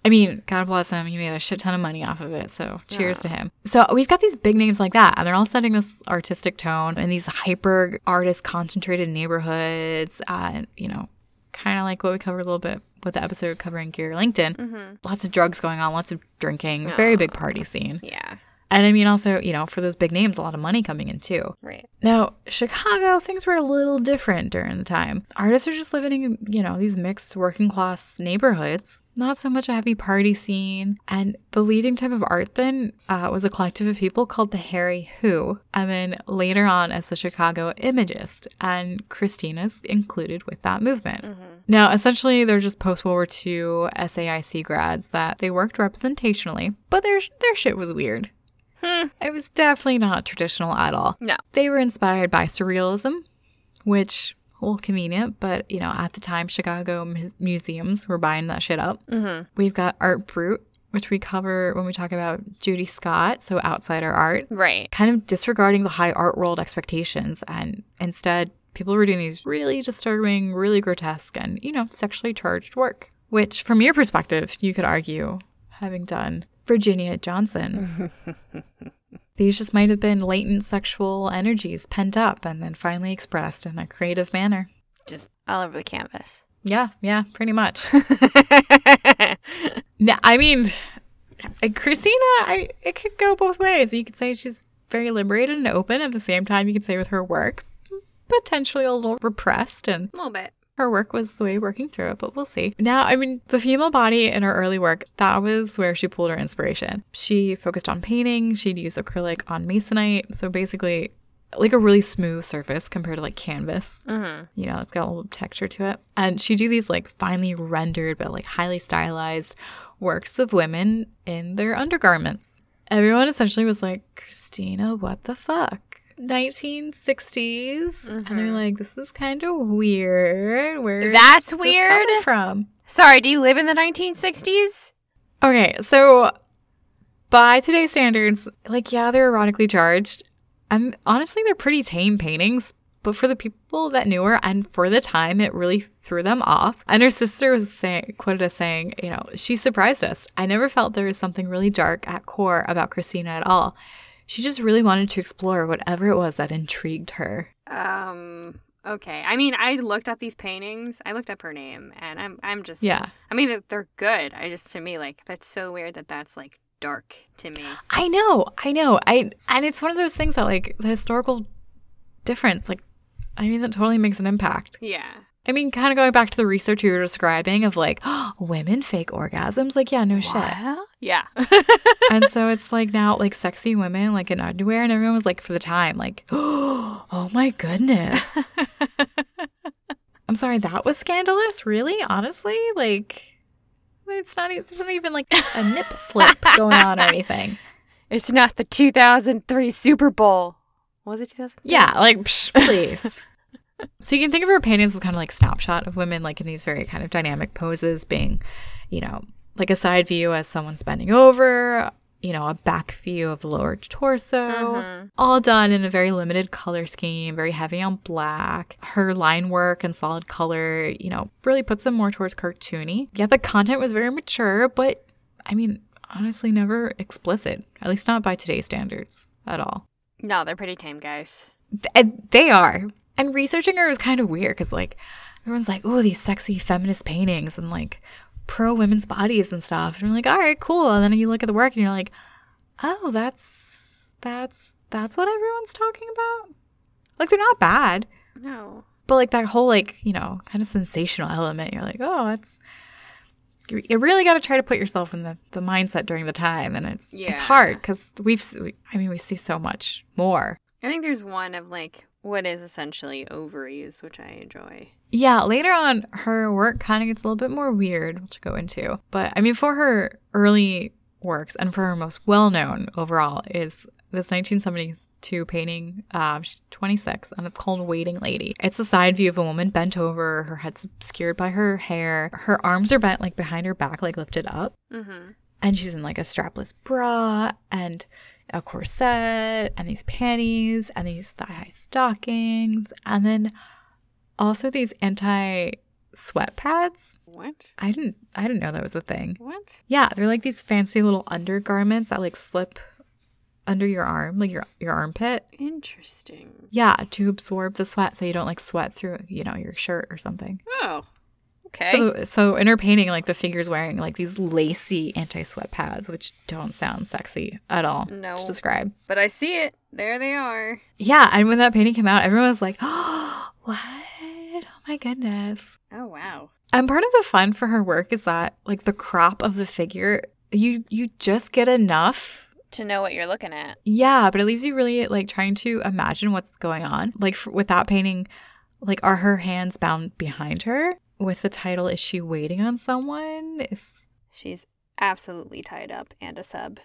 I mean, God bless him. He made a shit ton of money off of it. So cheers to him. So we've got these big names like that, and they're all setting this artistic tone in these hyper artist concentrated neighborhoods. Uh, you know, kind of like what we covered a little bit with the episode covering Gary Langton. mm-hmm. Lots of drugs going on, lots of drinking, very big party scene. Yeah. And I mean, also, you know, for those big names, a lot of money coming in too. Right. Now, Chicago, things were a little different during the time. Artists are just living in, you know, these mixed working class neighborhoods, not so much a heavy party scene. And the leading type of art then uh, was a collective of people called the Hairy Who, and then later on as the Chicago Imagist. And Christina's included with that movement. Mm-hmm. Now, essentially, they're just post World War II SAIC grads that they worked representationally, but their, their shit was weird. Hmm. It was definitely not traditional at all. No. They were inspired by surrealism, which well, convenient, but you know, at the time, Chicago mu- museums were buying that shit up. Mm-hmm. We've got Art Brut, which we cover when we talk about Judy Scott, so outsider art, Right. kind of disregarding the high art world expectations, and instead, people were doing these really disturbing, really grotesque, and you know, sexually charged work. Which, from your perspective, you could argue, having done Virginia Johnson, these just might have been latent sexual energies pent up and then finally expressed in a creative manner. Just all over the canvas. Yeah, yeah, pretty much. No, I mean, Christina, I it could go both ways. You could say she's very liberated and open. At the same time, you could say with her work, potentially a little repressed, and a little bit. Her work was the way working through it. But we'll see. Now, I mean, the female body in her early work that was where she pulled her inspiration. She focused on painting. She'd use acrylic on masonite, so basically. Like a really smooth surface compared to like canvas Mm-hmm. you know, it's got a little texture to it. And she'd do these like finely rendered but like highly stylized works of women in their undergarments. everyone essentially was like, Christina, what the fuck? 1960s. And they're Mhm. like, this is kind of weird. Where That's weird. from? Sorry, do you live in the 1960s? Okay, so by today's standards, like, yeah, they're erotically charged. And honestly, they're pretty tame paintings. But for the people that knew her and for the time, it really threw them off. And her sister was saying, quoted as saying, you know, she surprised us. I never felt there was something really dark at core about Christina at all. She just really wanted to explore whatever it was that intrigued her. Um. Okay. I mean, I looked up these paintings. I looked up her name, and I'm I'm just Yeah. I mean, they're- they're good. I just to me like that's so weird that that's like dark to me. I know, I know. I and it's one of those things that like the historical difference, like I mean that totally makes an impact. Yeah. I mean, kind of going back to the research you were describing of like women fake orgasms, like yeah, no shit. Yeah. and so it's like now like sexy women like in underwear and everyone was like for the time like oh my goodness. I'm sorry, that was scandalous? Really? Honestly? Like it's not there's not even like a nip slip going on or anything. it's not the 2003 Super Bowl. Was it 2003? Yeah, like psh, please. So you can think of her paintings as kind of like snapshot of women like in these very kind of dynamic poses, being, you know, like a side view as someone's bending over, you know, a back view of the lower torso, Mhm. all done in a very limited color scheme, very heavy on black. Her line work and solid color, you know, really puts them more towards cartoony. Yeah, the content was very mature, but I mean, honestly, never explicit, at least not by today's standards at all. No, they're pretty tame, guys. Th- they are. And researching her was kind of weird because, like, everyone's like, oh, these sexy feminist paintings and, like, pro women's bodies and stuff. And I'm like, all right, cool. And then you look at the work and you're like, oh, that's, that's, that's what everyone's talking about. Like, they're not bad. No. But, like, that whole, like, you know, kind of sensational element, you're like, oh, that's, you really got to try to put yourself in the, the mindset during the time. And it's, Yeah. it's hard because we've, we- I mean, we see so much more. I think there's one of like what is essentially ovaries, which I enjoy. Yeah, later on, her work kind of gets a little bit more weird, which I'll go into. But I mean, for her early works and for her most well known overall is this 1972 painting. Uh, she's 26 and it's called Waiting Lady. It's a side view of a woman bent over, her head's obscured by her hair. Her arms are bent like behind her back, like lifted up. Mm-hmm. And she's in like a strapless bra and a corset and these panties and these thigh high stockings. And then also these anti sweat pads. What? I didn't I didn't know that was a thing. What? Yeah, they're like these fancy little undergarments that like slip under your arm, like your your armpit. Interesting. Yeah, to absorb the sweat so you don't like sweat through, you know, your shirt or something. Oh. Okay. So so in her painting, like the figure's wearing like these lacy anti-sweat pads, which don't sound sexy at all No. to describe. but I see it. There they are. Yeah, and when that painting came out, everyone was like, "Oh, what? Oh my goodness!" Oh wow. And part of the fun for her work is that, like, the crop of the figure, you you just get enough. To know what you're looking at. Yeah, but it leaves you really like trying to imagine what's going on. Like f with that painting, like, are her hands bound behind her? With the title, "Is she waiting on someone?" Is She's absolutely tied up and a sub.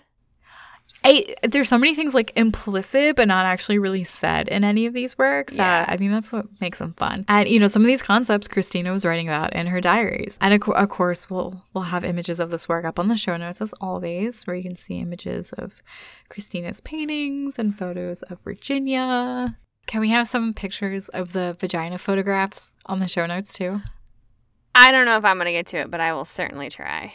I, there's so many things like implicit but not actually really said in any of these works Yeah. I mean that's what makes them fun. And you know some of these concepts Christina was writing about in her diaries. And of, of course we'll we'll have images of this work up on the show notes as always where you can see images of Christina's paintings and photos of Virginia. Can we have some pictures of the vagina photographs on the show notes too? I don't know if I'm gonna get to it, but I will certainly try.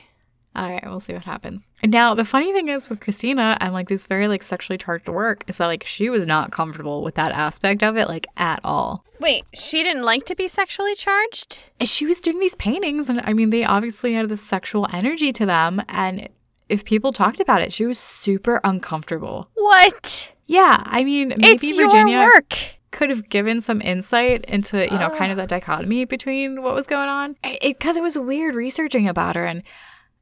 All right, we'll see what happens. And now the funny thing is with Christina and like this very like sexually charged work is that like she was not comfortable with that aspect of it like at all. Wait, she didn't like to be sexually charged? And she was doing these paintings and I mean they obviously had this sexual energy to them and if people talked about it, she was super uncomfortable. What? Yeah, I mean maybe it's Virginia your work. Could have given some insight into you know kind of that ah. dichotomy between what was going on because it, was weird researching about her and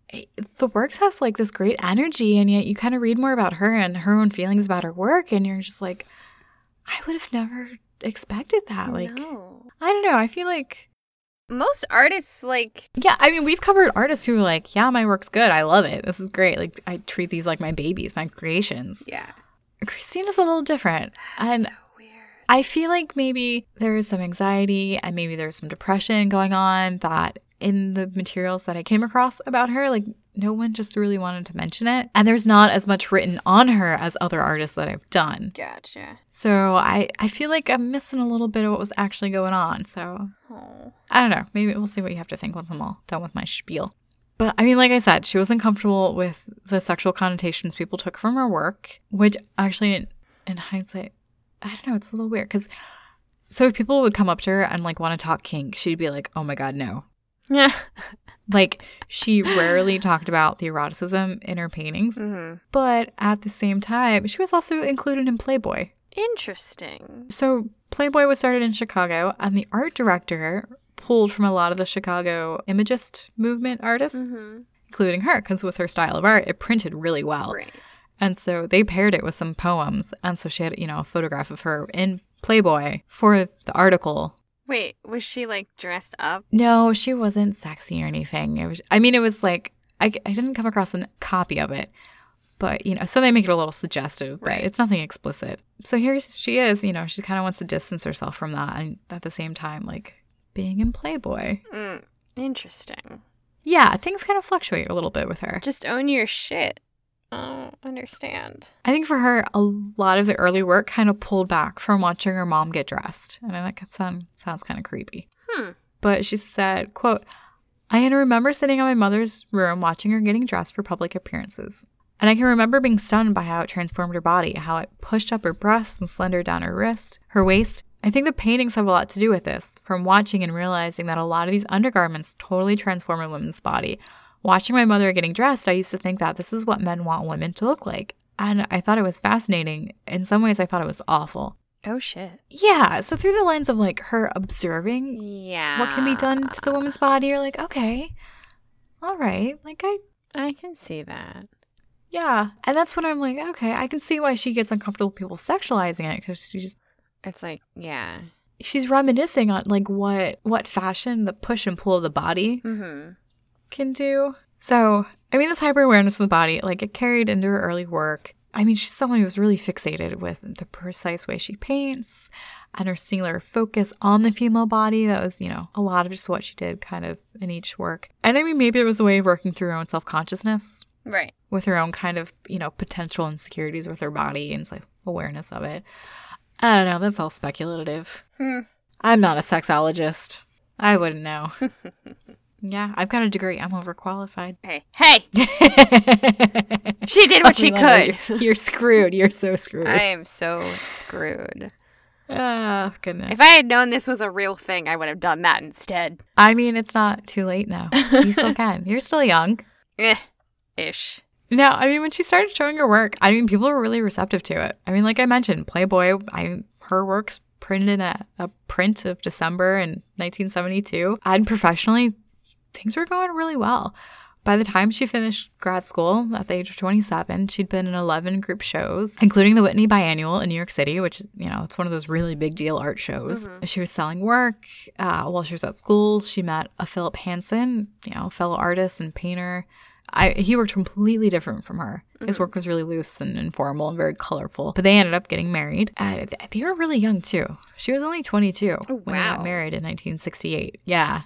it- the works has like this great energy and yet you kind of read more about her and her own feelings about her work and you're just like i would have never expected that like no. i don't know i feel like Most artists like Yeah, I mean, we've covered artists who are like, yeah, my work's good. I love it. This is great. Like, I treat these like my babies, my creations. yeah. Christina's a little different. and so weird. I feel like maybe there is some anxiety and maybe there's some depression going on that in the materials that I came across about her, like no one just really wanted to mention it. And there's not as much written on her as other artists that I've done. Gotcha. So I, I feel like I'm missing a little bit of what was actually going on. So Oh. I don't know. Maybe we'll see what you have to think once I'm all done with my spiel. But I mean, like I said, she wasn't comfortable with the sexual connotations people took from her work, which actually, in, in hindsight, I don't know, it's a little weird because so if people would come up to her and like want to talk kink, she'd be like, oh my God, no. Yeah. Like she rarely talked about the eroticism in her paintings, hmm but at the same time, she was also included in Playboy. Interesting. So Playboy was started in Chicago, and the art director pulled from a lot of the Chicago imagist movement artists, hmm including her, because with her style of art, it printed really well. Right. And so they paired it with some poems, and so she had, you know, a photograph of her in Playboy for the article. Wait, was she like dressed up? No, she wasn't sexy or anything. It was, I mean, it was like I, I didn't come across a copy of it, but you know, so they make it a little suggestive, but Right. it's nothing explicit. So here she is, you know, she kind of wants to distance herself from that, and at the same time, like being in Playboy. Mm, interesting. Yeah, things kind of fluctuate a little bit with her. Just own your shit. I don't understand. I think for her, a lot of the early work kind of pulled back from watching her mom get dressed, and I think that sound, sounds kind of creepy. Hmm. But she said, "quote I can remember sitting in my mother's room watching her getting dressed for public appearances." And I can remember being stunned by how it transformed her body, how it pushed up her breasts and slendered down her wrist, her waist. I think the paintings have a lot to do with this, from watching and realizing that a lot of these undergarments totally transform a woman's body. Watching my mother getting dressed, I used to think that this is what men want women to look like. And I thought it was fascinating. In some ways, I thought it was awful. Oh shit. Yeah, so through the lens of like her observing Yeah. what can be done to the woman's body, you're like, okay, all right. Like, I, I can see that. yeah. And that's when I'm like, okay, I can see why she gets uncomfortable with people sexualizing it because she just, It's like, yeah. she's reminiscing on like what, what fashion, the push and pull of the body Mm-hmm. Can do. So, I mean, this hyper awareness of the body, like it carried into her early work. I mean, she's someone who was really fixated with the precise way she paints and her singular focus on the female body. That was, you know, a lot of just what she did kind of in each work. And I mean, maybe it was a way of working through her own self consciousness Right. with her own kind of, you know, potential insecurities with her body and like awareness of it. I don't know. That's all speculative. Hmm. I'm not a sexologist. I wouldn't know. yeah, I've got a degree. I'm overqualified. Hey, hey! She did what she could. You're, you're screwed. You're so screwed. I am so screwed. oh, goodness. If I had known this was a real thing, I would have done that instead. I mean, it's not too late now. You still can. You're still young. Eh, ish. No, I mean, when she started showing her work, I mean, people were really receptive to it. I mean, like I mentioned, Playboy, I her works printed in a, a print of December in 1972. And professionally, things were going really well. By the time she finished grad school at the age of 27, she'd been in 11 group shows, including the Whitney Biennial in New York City, which you know, it's one of those really big deal art shows. She was selling work. Uh, while she was at school, she met a Philip Hanson, you know, fellow artist and painter. I, he worked completely different from her. His work was really loose and informal and very colorful. But they ended up getting married. They were really young too. She was only 22 Oh, when they got married in 1968. Yeah.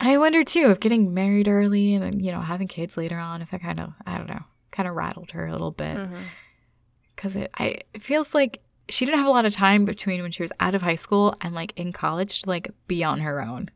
I wonder too if getting married early and you know having kids later on if that kind of I don't know kind of rattled her a little bit mm-hmm. because it I it feels like she didn't have a lot of time between when she was out of high school and like in college to like be on her own.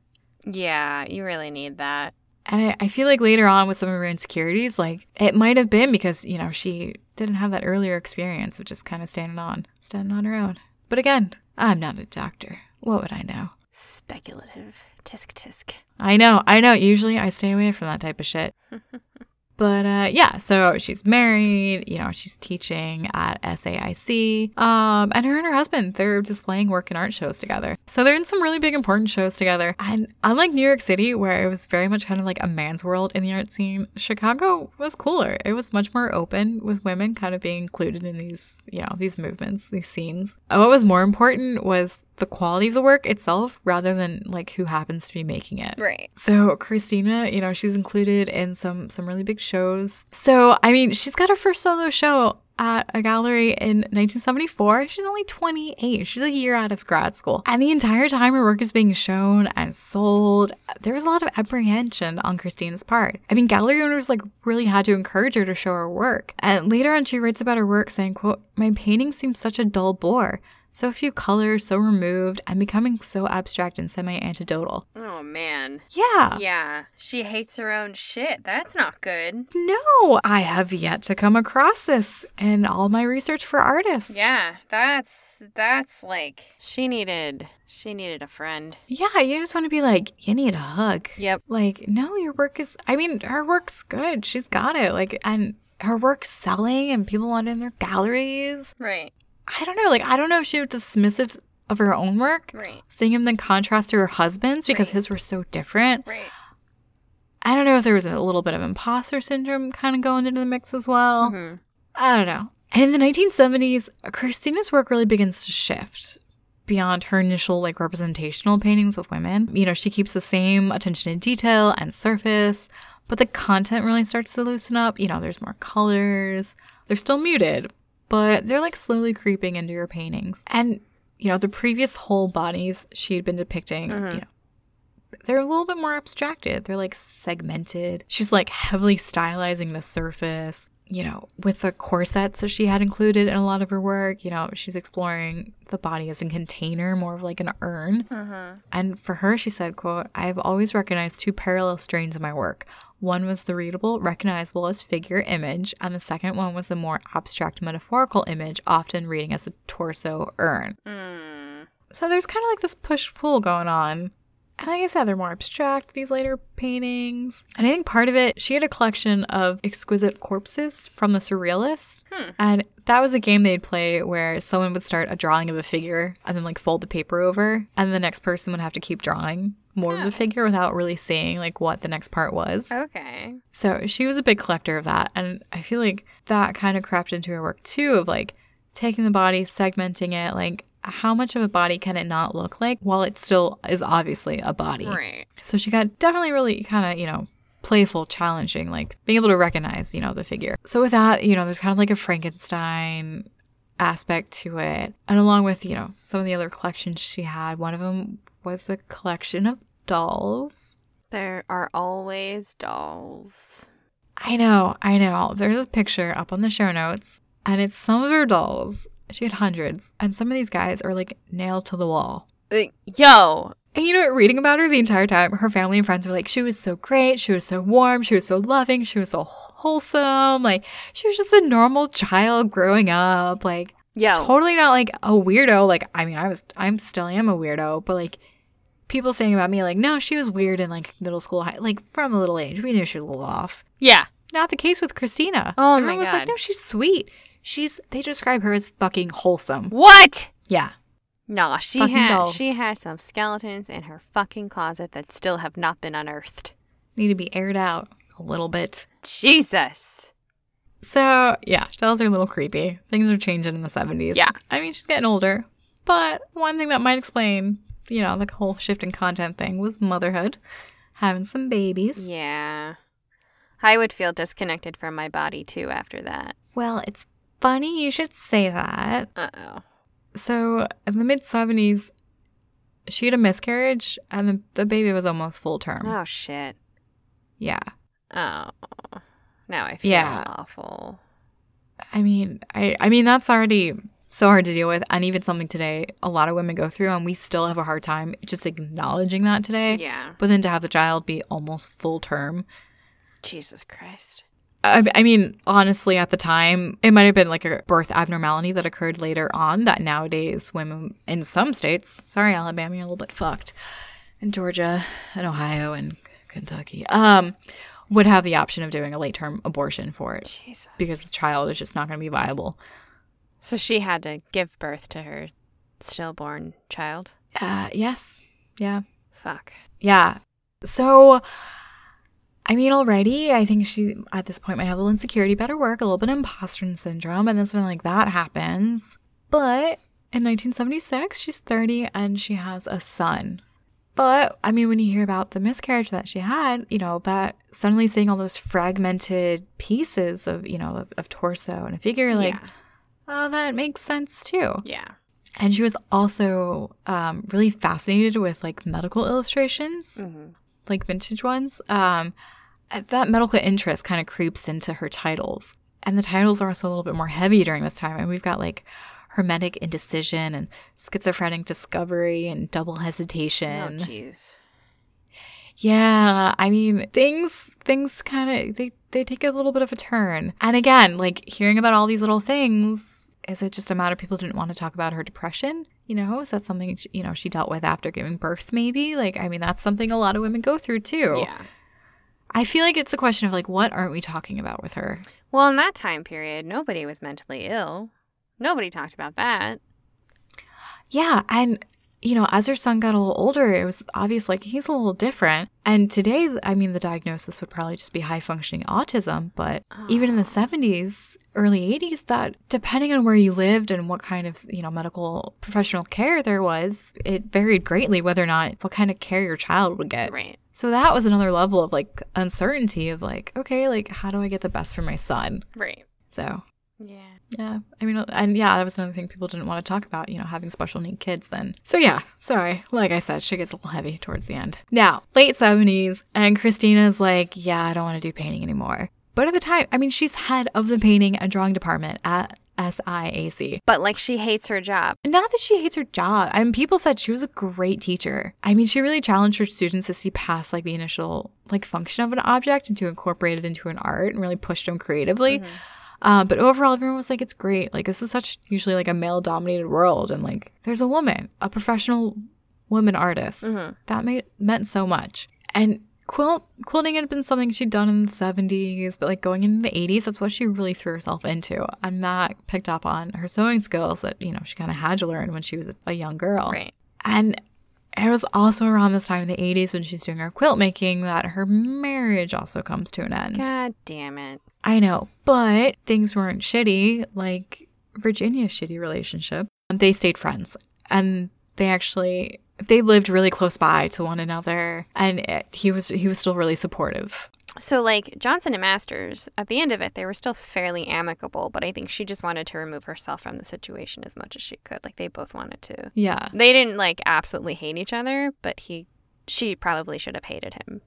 Yeah, you really need that. And I, I feel like later on with some of her insecurities, like it might have been because, you know, she didn't have that earlier experience of just kind of standing on, standing on her own. But again, I'm not a doctor. What would I know? Speculative. Tisk tisk. I know, I know. Usually I stay away from that type of shit. but uh, yeah, so she's married, you know, she's teaching at SAIC. Um, and her and her husband, they're displaying work and art shows together. So they're in some really big, important shows together. And unlike New York City, where it was very much kind of like a man's world in the art scene, Chicago was cooler. It was much more open with women kind of being included in these, you know, these movements, these scenes. And what was more important was the quality of the work itself rather than like who happens to be making it. Right. So Christina, you know, she's included in some some really big shows. So I mean, she's got her first solo show at a gallery in 1974. She's only 28. She's a year out of grad school. And the entire time her work is being shown and sold, there was a lot of apprehension on Christina's part. I mean, gallery owners like really had to encourage her to show her work. And later on she writes about her work saying, quote, "My painting seems such a dull bore. So few colors, so removed, and becoming so abstract and semi-antidotal." Oh man. Yeah. Yeah. She hates her own shit. That's not good. No, I have yet to come across this in all my research for artists. Yeah, that's that's like she needed she needed a friend. Yeah, you just want to be like, you need a hug. Yep. Like, no, your work is, I mean, her work's good. She's got it. Like, and her work's selling and people want it in their galleries. Right. I don't know. Like, I don't know if she was dismissive of her own work, Right. seeing him then contrast to her husband's because Right. his were so different. Right. I don't know if there was a little bit of imposter syndrome kind of going into the mix as well. Mhm. I don't know. And in the 1970s, Christina's work really begins to shift beyond her initial like representational paintings of women. You know, she keeps the same attention to detail and surface, but the content really starts to loosen up. You know, there's more colors. They're still muted, but they're like slowly creeping into her paintings. And you know, the previous whole bodies she had been depicting, you mm-hmm. know, they're a little bit more abstracted. They're like segmented. She's like heavily stylizing the surface. You know, with the corsets that she had included in a lot of her work, you know, she's exploring the body as a container, more of like an urn. Mm-hmm. And for her, she said, quote, I have always recognized two parallel strains in my work. One was the readable, recognizable as figure image, and the second one was a more abstract metaphorical image, often reading as a torso urn. Mm. So there's kind of like this push pull going on. And like I said, they're more abstract, these later paintings. And I think part of it, she had a collection of exquisite corpses from the Surrealists. And that was a game they'd play where someone would start a drawing of a figure and then like fold the paper over. And the next person would have to keep drawing more of the figure without really seeing like what the next part was. Okay. So she was a big collector of that. And I feel like that kind of crept into her work too of like taking the body, segmenting it, like how much of a body can it not look like while it still is obviously a body. Right. So she got definitely really kind of, you know, playful, challenging, like being able to recognize, you know, the figure. So with that, you know, there's kind of like a Frankenstein aspect to it. And along with, you know, some of the other collections she had, one of them was a collection of dolls. There are always dolls. I know, I know. There's a picture up on the show notes, and it's some of her dolls. She had hundreds, and some of these guys are like nailed to the wall. Like, yo. And you know, what, reading about her the entire time, her family and friends were like, she was so great, she was so warm, she was so loving, she was so wholesome. Like, she was just a normal child growing up. Like, yeah. totally not like a weirdo. Like, I mean, I was, I'm still am a weirdo, but like, people saying about me, like, no, she was weird in like middle school, high, like from a little age. We knew she was a little off. Yeah. Not the case with Christina. Oh Everyone my was like, God. no, she's sweet. She's, they describe her as fucking wholesome. What? Yeah. Nah, she Fucking had dolls. she has some skeletons in her fucking closet that still have not been unearthed. Need to be aired out a little bit. Jesus. So, yeah, dolls are a little creepy. Things are changing in the 70s. Yeah. I mean, she's getting older. But one thing that might explain, you know, the whole shift in content thing was motherhood, having some babies. Yeah. I would feel disconnected from my body too after that. Well, it's funny you should say that. Uh oh. So, in the mid 70s, she had a miscarriage and the, the baby was almost full term. Oh shit. Yeah. Oh. Now I feel Yeah. awful. I mean, I I mean that's already so hard to deal with and even something today a lot of women go through and we still have a hard time just acknowledging that today. Yeah. But then to have the child be almost full term. Jesus Christ. I, I mean, honestly, at the time, it might have been like a birth abnormality that occurred later on that nowadays women in some states, sorry, Alabama, you're a little bit fucked, and Georgia and Ohio and Kentucky, um, would have the option of doing a late term abortion for it Jesus. because the child is just not going to be viable. So she had to give birth to her stillborn child. Uh, yes. Yeah. Fuck. Yeah. So, I mean, already, I think she at this point might have a little insecurity about her work, a little bit of imposter syndrome, and then something like that happens. But in 1976. She's 30 and she has a son. But I mean, when you hear about the miscarriage that she had, you know, that suddenly seeing all those fragmented pieces of, you know, of, of torso and a figure, like, yeah. oh, that makes sense too. Yeah. And she was also um, really fascinated with like medical illustrations, hmm like vintage ones. Um, that medical interest kind of creeps into her titles. And the titles are also a little bit more heavy during this time. And we've got like hermetic indecision and schizophrenic discovery and double hesitation. Oh, jeez. Yeah, I mean, things things kind of they they take a little bit of a turn. And again, like hearing about all these little things, is it just a matter of people didn't want to talk about her depression? You know, is that something you know she dealt with after giving birth? Maybe like I mean that's something a lot of women go through too. Yeah. I feel like it's a question of like what aren't we talking about with her? Well, in that time period, nobody was mentally ill. Nobody talked about that. Yeah, and you know, as her son got a little older, it was obvious like he's a little different. And today, I mean, the diagnosis would probably just be high functioning autism. But even in the ah. 70s, early 80s, that depending on where you lived and what kind of, you know, medical professional care there was, it varied greatly whether or not what kind of care your child would get. Right. So that was another level of like uncertainty of like, okay, like, how do I get the best for my son? Right. So Yeah. Yeah, I mean, and yeah, that was another thing people didn't want to talk about, you know, having special need kids then. So yeah, sorry. Like I said, she gets a little heavy towards the end. Now, late 70s, and Christina's like, yeah, I don't want to do painting anymore. But at the time, I mean, she's head of the painting and drawing department at SAIC. But like she hates her job. Not that she hates her job. I mean, people said she was a great teacher. I mean, she really challenged her students to see past like the initial like function of an object and to incorporate it into an art and really pushed them creatively. Mm-hmm. Uh, but overall, everyone was like, it's great. Like, this is such usually like a male dominated world. And like, there's a woman, a professional woman artist. That made, meant so much. And quilt quilting had been something she'd done in the 70s, but like going into the 80s, that's what she really threw herself into. And that picked up on her sewing skills that, you know, she kind of had to learn when she was a young girl. Right. And it was also around this time in the 80s when she's doing her quilt making that her marriage also comes to an end. God damn it. I know, but things weren't shitty like Virginia's shitty relationship. They stayed friends and they actually they lived really close by to one another and it, he was he was still really supportive. So like Johnson and Masters, at the end of it, they were still fairly amicable, but I think she just wanted to remove herself from the situation as much as she could. Like they both wanted to. Yeah. They didn't like absolutely hate each other, but he she probably should have hated him.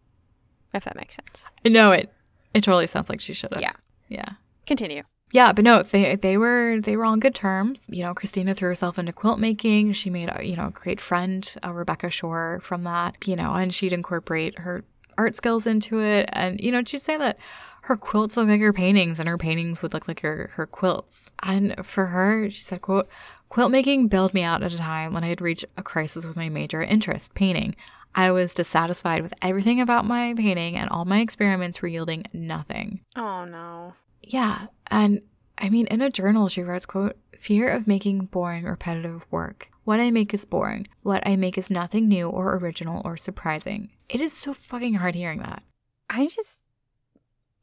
If that makes sense. No, it it totally sounds like she should have. Yeah. Yeah. Continue. Yeah, but no, they they were they were on good terms. You know, Christina threw herself into quilt making. She made a you know a great friend, uh, Rebecca Shore, from that. You know, and she'd incorporate her art skills into it. And you know, she'd say that her quilts look like her paintings, and her paintings would look like her her quilts. And for her, she said, "quote Quilt making bailed me out at a time when I had reached a crisis with my major interest, painting." I was dissatisfied with everything about my painting, and all my experiments were yielding nothing. Oh no. Yeah, and I mean, in a journal, she writes, "quote Fear of making boring, repetitive work. What I make is boring. What I make is nothing new or original or surprising." It is so fucking hard hearing that. I just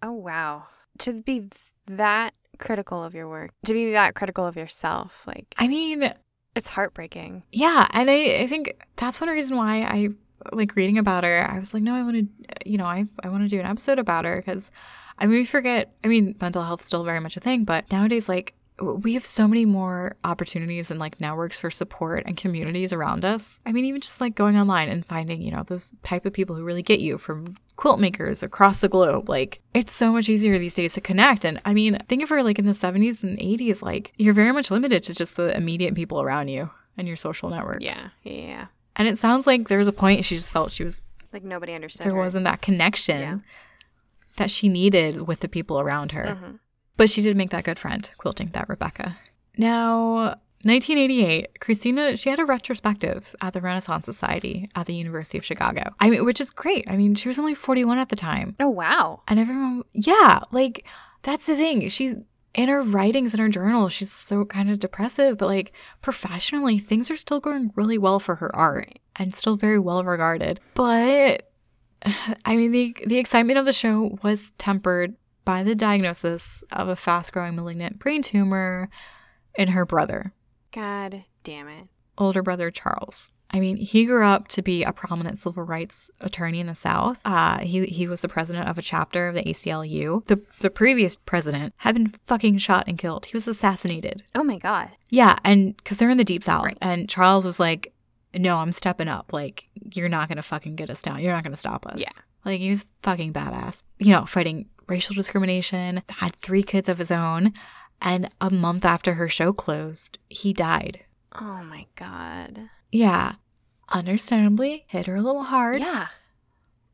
Oh wow. To be that critical of your work. To be that critical of yourself. Like I mean, it's heartbreaking. yeah, and I, I think that's one reason why I like reading about her. I was like, no, I want to, you know, I I want to do an episode about her because I mean, we forget. I mean, mental health's still very much a thing, but nowadays, like, we have so many more opportunities and like networks for support and communities around us. I mean, even just like going online and finding, you know, those type of people who really get you from quilt makers across the globe. Like, it's so much easier these days to connect. And I mean, think of her like in the 70s and 80s, like, you're very much limited to just the immediate people around you and your social networks. Yeah. Yeah. And it sounds like there was a point she just felt she was, Like nobody understood. there her. wasn't that connection Yeah. that she needed with the people around her. Mhm. But she did make that good friend, quilting that Rebecca. Now, 1988, Christina, she had a retrospective at the Renaissance Society at the University of Chicago. I mean, which is great. I mean, she was only 41 at the time. Oh wow. And everyone, yeah, like that's the thing. She's in her writings in her journal, she's so kind of depressive, but like professionally, things are still going really well for her art and still very well regarded. But I mean, the the excitement of the show was tempered by the diagnosis of a fast growing malignant brain tumor in her brother. God damn it. older brother Charles. I mean, he grew up to be a prominent civil rights attorney in the South. Uh, he he was the president of a chapter of the ACLU. The the previous president had been fucking shot and killed. He was assassinated. Oh my god. Yeah, and because they're in the deep South, Right. and Charles was like, "No, I'm stepping up. Like, you're not gonna fucking get us down. You're not gonna stop us." Yeah. like he was fucking badass. You know, fighting racial discrimination. Had three kids of his own, and a month after her show closed, he died. Oh my god. Yeah. Understandably, hit her a little hard. Yeah.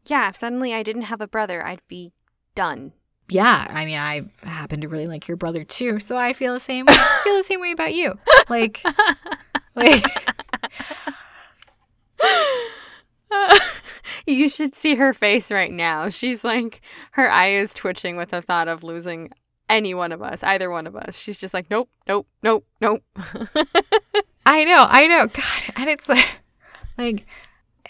Yeah, if suddenly I didn't have a brother, I'd be done. Yeah, I mean, I happen to really like your brother too, so I feel the same. I feel the same way about you. Like, like, you should see her face right now. She's like, her eye is twitching with the thought of losing any one of us, either one of us. She's just like, nope, nope, nope, nope. I know, I know. God, and it's like, like,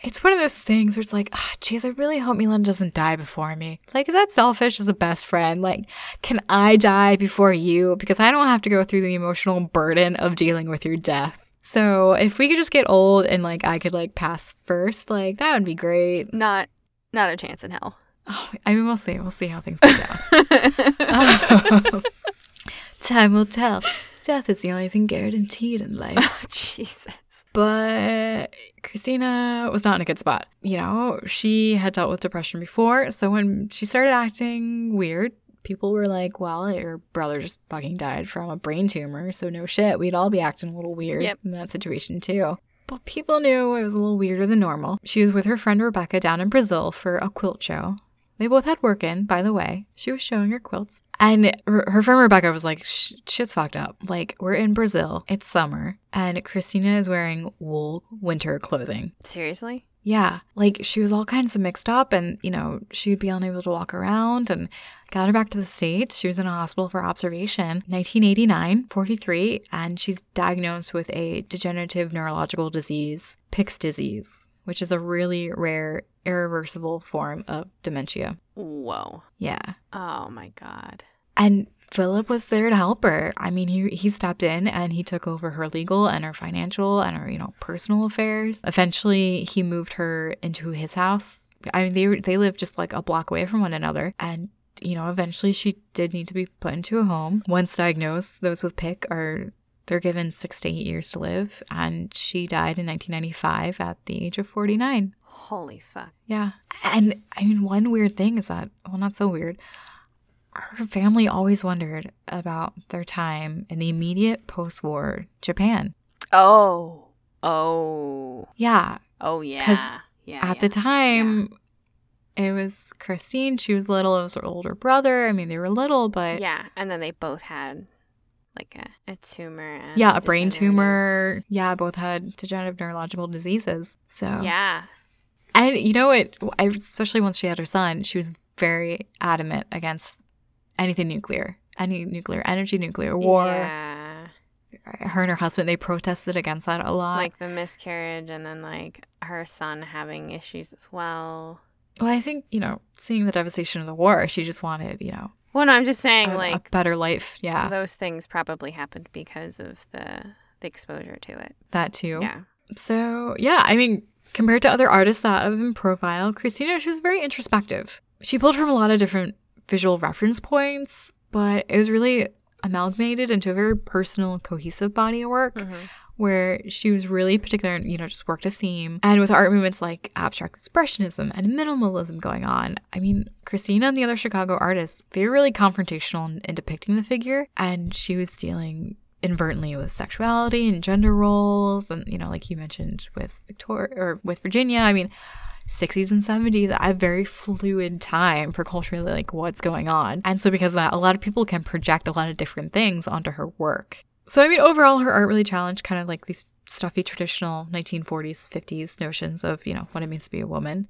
it's one of those things where it's like, ah, geez, I really hope Milan doesn't die before me. Like, is that selfish as a best friend? Like, can I die before you? Because I don't have to go through the emotional burden of dealing with your death. So if we could just get old and like I could like pass first, like that would be great. not, not a chance in hell. Oh, I mean, we'll see. We'll see how things go down. Time will tell. Death is the only thing guaranteed in life. Oh, Jesus. But Christina was not in a good spot. You know, she had dealt with depression before. So when she started acting weird, people were like, well, your brother just fucking died from a brain tumor. So no shit, we'd all be acting a little weird Yep. in that situation too. But people knew it was a little weirder than normal. She was with her friend Rebecca down in Brazil for a quilt show. They both had work in, by the way. She was showing her quilts. And her her friend Rebecca was like, shit's fucked up. Like, we're in Brazil. It's summer. And Christina is wearing wool winter clothing. Seriously? Yeah. Like, she was all kinds of mixed up. And, you know, she'd be unable to walk around and got her back to the States. She was in a hospital for observation. 1989, 43. And she's diagnosed with a degenerative neurological disease, Pick's disease, which is a really rare, irreversible form of dementia. Whoa. Yeah. Oh my god. And Philip was there to help her. I mean, he he stepped in and he took over her legal and her financial and her, you know, personal affairs. Eventually, he moved her into his house. I mean, they they lived just like a block away from one another and you know, eventually she did need to be put into a home. Once diagnosed, those with Pick are they're given 6 to 8 years to live and she died in 1995 at the age of 49. Holy fuck. Yeah. And I mean, one weird thing is that, well, not so weird. Her family always wondered about their time in the immediate post war Japan. Oh. Oh. Yeah. Oh yeah. Yeah. At yeah. the time, it was Christine. She was little. It was her older brother. I mean, they were little, but yeah, Yeah, and then they both had like a, a tumor and a brain tumor. Yeah, both had degenerative neurological diseases. So, Yeah. And you know what? Especially once she had her son, she was very adamant against anything nuclear, any nuclear energy, nuclear war. Yeah. Her and her husband, they protested against that a lot. Like the miscarriage and then like her son having issues as well. well, I think, you know, seeing the devastation of the war, she just wanted, you know, Well, no, I'm just saying a, a like better life. Yeah, those things probably happened because of the the exposure to it. that too. Yeah. So, yeah, I mean, compared to other artists that have been profiled, Christina, she was very introspective. She pulled from a lot of different visual reference points, but it was really amalgamated into a very personal, cohesive body of work Mm-hmm. where she was really particular and, you know, just worked a theme. And with art movements like abstract expressionism and minimalism going on, I mean, Christina and the other Chicago artists, they were really confrontational in, in depicting the figure. And she was dealing inadvertently with sexuality and gender roles. And, you know, like you mentioned with Victoria or with Virginia, I mean, 60s and 70s, a very fluid time for culturally like what's going on. And so because of that, a lot of people can project a lot of different things onto her work. So I mean overall her art really challenged kind of like these stuffy traditional 1940s, 50s notions of, you know, what it means to be a woman,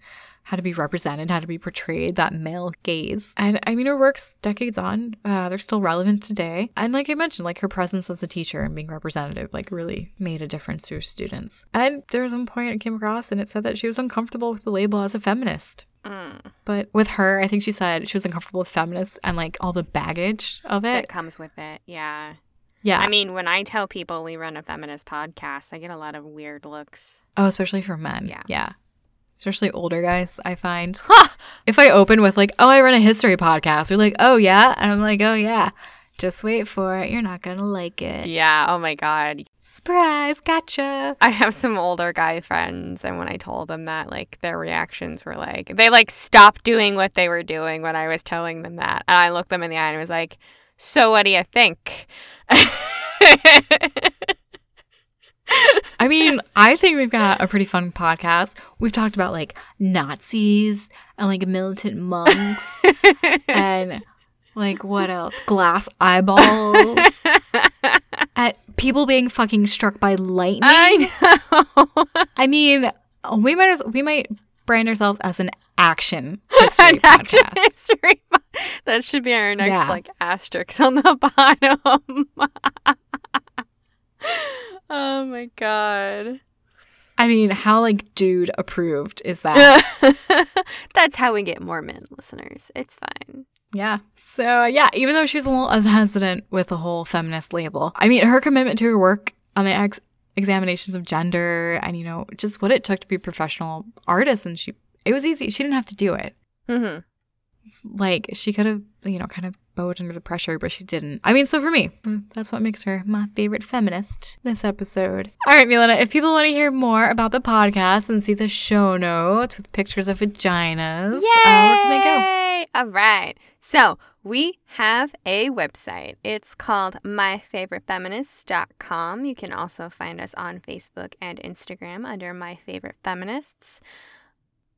how to be represented, how to be portrayed, that male gaze. And I mean her works decades on, uh, they're still relevant today. And like I mentioned, like her presence as a teacher and being representative like really made a difference to her students. And there was one point I came across and it said that she was uncomfortable with the label as a feminist. Mm. But with her, I think she said she was uncomfortable with feminist and like all the baggage of it That comes with it. Yeah. Yeah. I mean, when I tell people we run a feminist podcast, I get a lot of weird looks. oh, especially for men. Yeah. Yeah. Especially older guys, I find. if I open with like, oh, I run a history podcast, they're like, oh yeah, and I'm like, oh yeah. Just wait for it. You're not gonna like it. Yeah. Oh my God. Surprise, gotcha. I have some older guy friends, and when I told them that, like, their reactions were like, they like stopped doing what they were doing when I was telling them that. And I looked them in the eye and was like, so what do you think? I mean, I think we've got a pretty fun podcast. We've talked about like Nazis and like militant monks and like what else? Glass eyeballs. At people being fucking struck by lightning. I, know. I mean, we might as we might brand ourselves as an action history An action podcast. history. That should be our next Yeah. like asterisk on the bottom. Oh my god. I mean, how like dude approved is that? That's how we get more men listeners. It's fine. Yeah. So, yeah, even though she was a little hesitant with the whole feminist label, I mean, her commitment to her work on the ex- examinations of gender and, you know, just what it took to be a professional artist, and she, it was easy. She didn't have to do it. Mm-hmm. Like, she could have, you know, kind of bowed under the pressure, but she didn't. I mean, so for me, mm, that's what makes her my favorite feminist this episode. All right, Milena, if people want to hear more about the podcast and see the show notes with pictures of vaginas, Yay! uh, where can they go? All right. So we have a website. It's called myfavoritefeminists.com. You can also find us on Facebook and Instagram under My Favorite Feminists.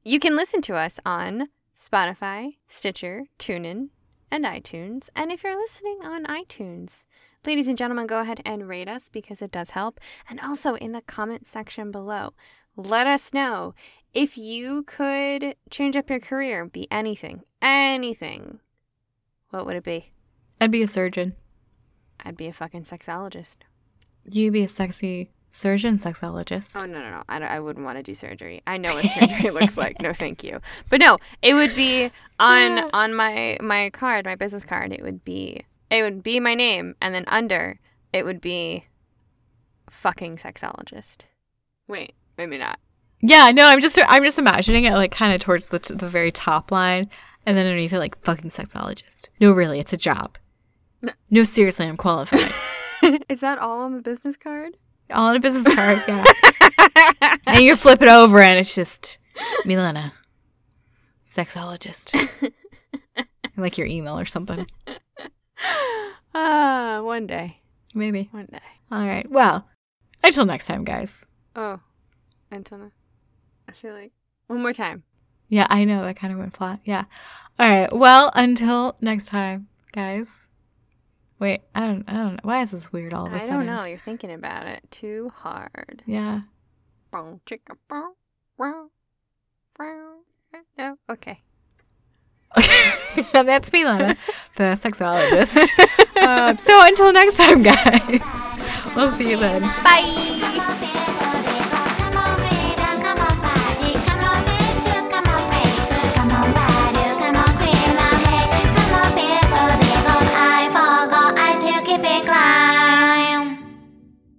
You can listen to us on Spotify, Stitcher, TuneIn, and iTunes. And if you're listening on iTunes, ladies and gentlemen, go ahead and rate us because it does help. And also in the comment section below, let us know if you could change up your career, be anything, anything, what would it be? I'd be a surgeon. I'd be a fucking sexologist. You'd be a sexy surgeon sexologist. Oh, no, no, no. I, I wouldn't want to do surgery. I know what surgery looks like. No, thank you. But no, it would be on on my my card, my business card. It would be it would be my name, and then under it would be fucking sexologist. Wait, maybe not. Yeah, no, I'm just I'm just imagining it like kind of towards the the very top line, and then underneath it like fucking sexologist. No, really, it's a job. No. No, seriously, I'm qualified. Is that all on the business card? All on a business card, yeah. and you flip it over, and it's just Milena, sexologist. like your email or something, Ah, one day, maybe. one day. All right. Well, until next time, guys. Oh, Antenna. I feel like one more time. Yeah, I know that kind of went flat. Yeah. All right. Well, until next time, guys. Wait, I don't. I don't know. Why is this weird all of a I sudden? I don't know. You're thinking about it too hard. Yeah. No, okay. That's me, Lana, the sexologist. um, so until next time, guys. We'll see you then. Bye.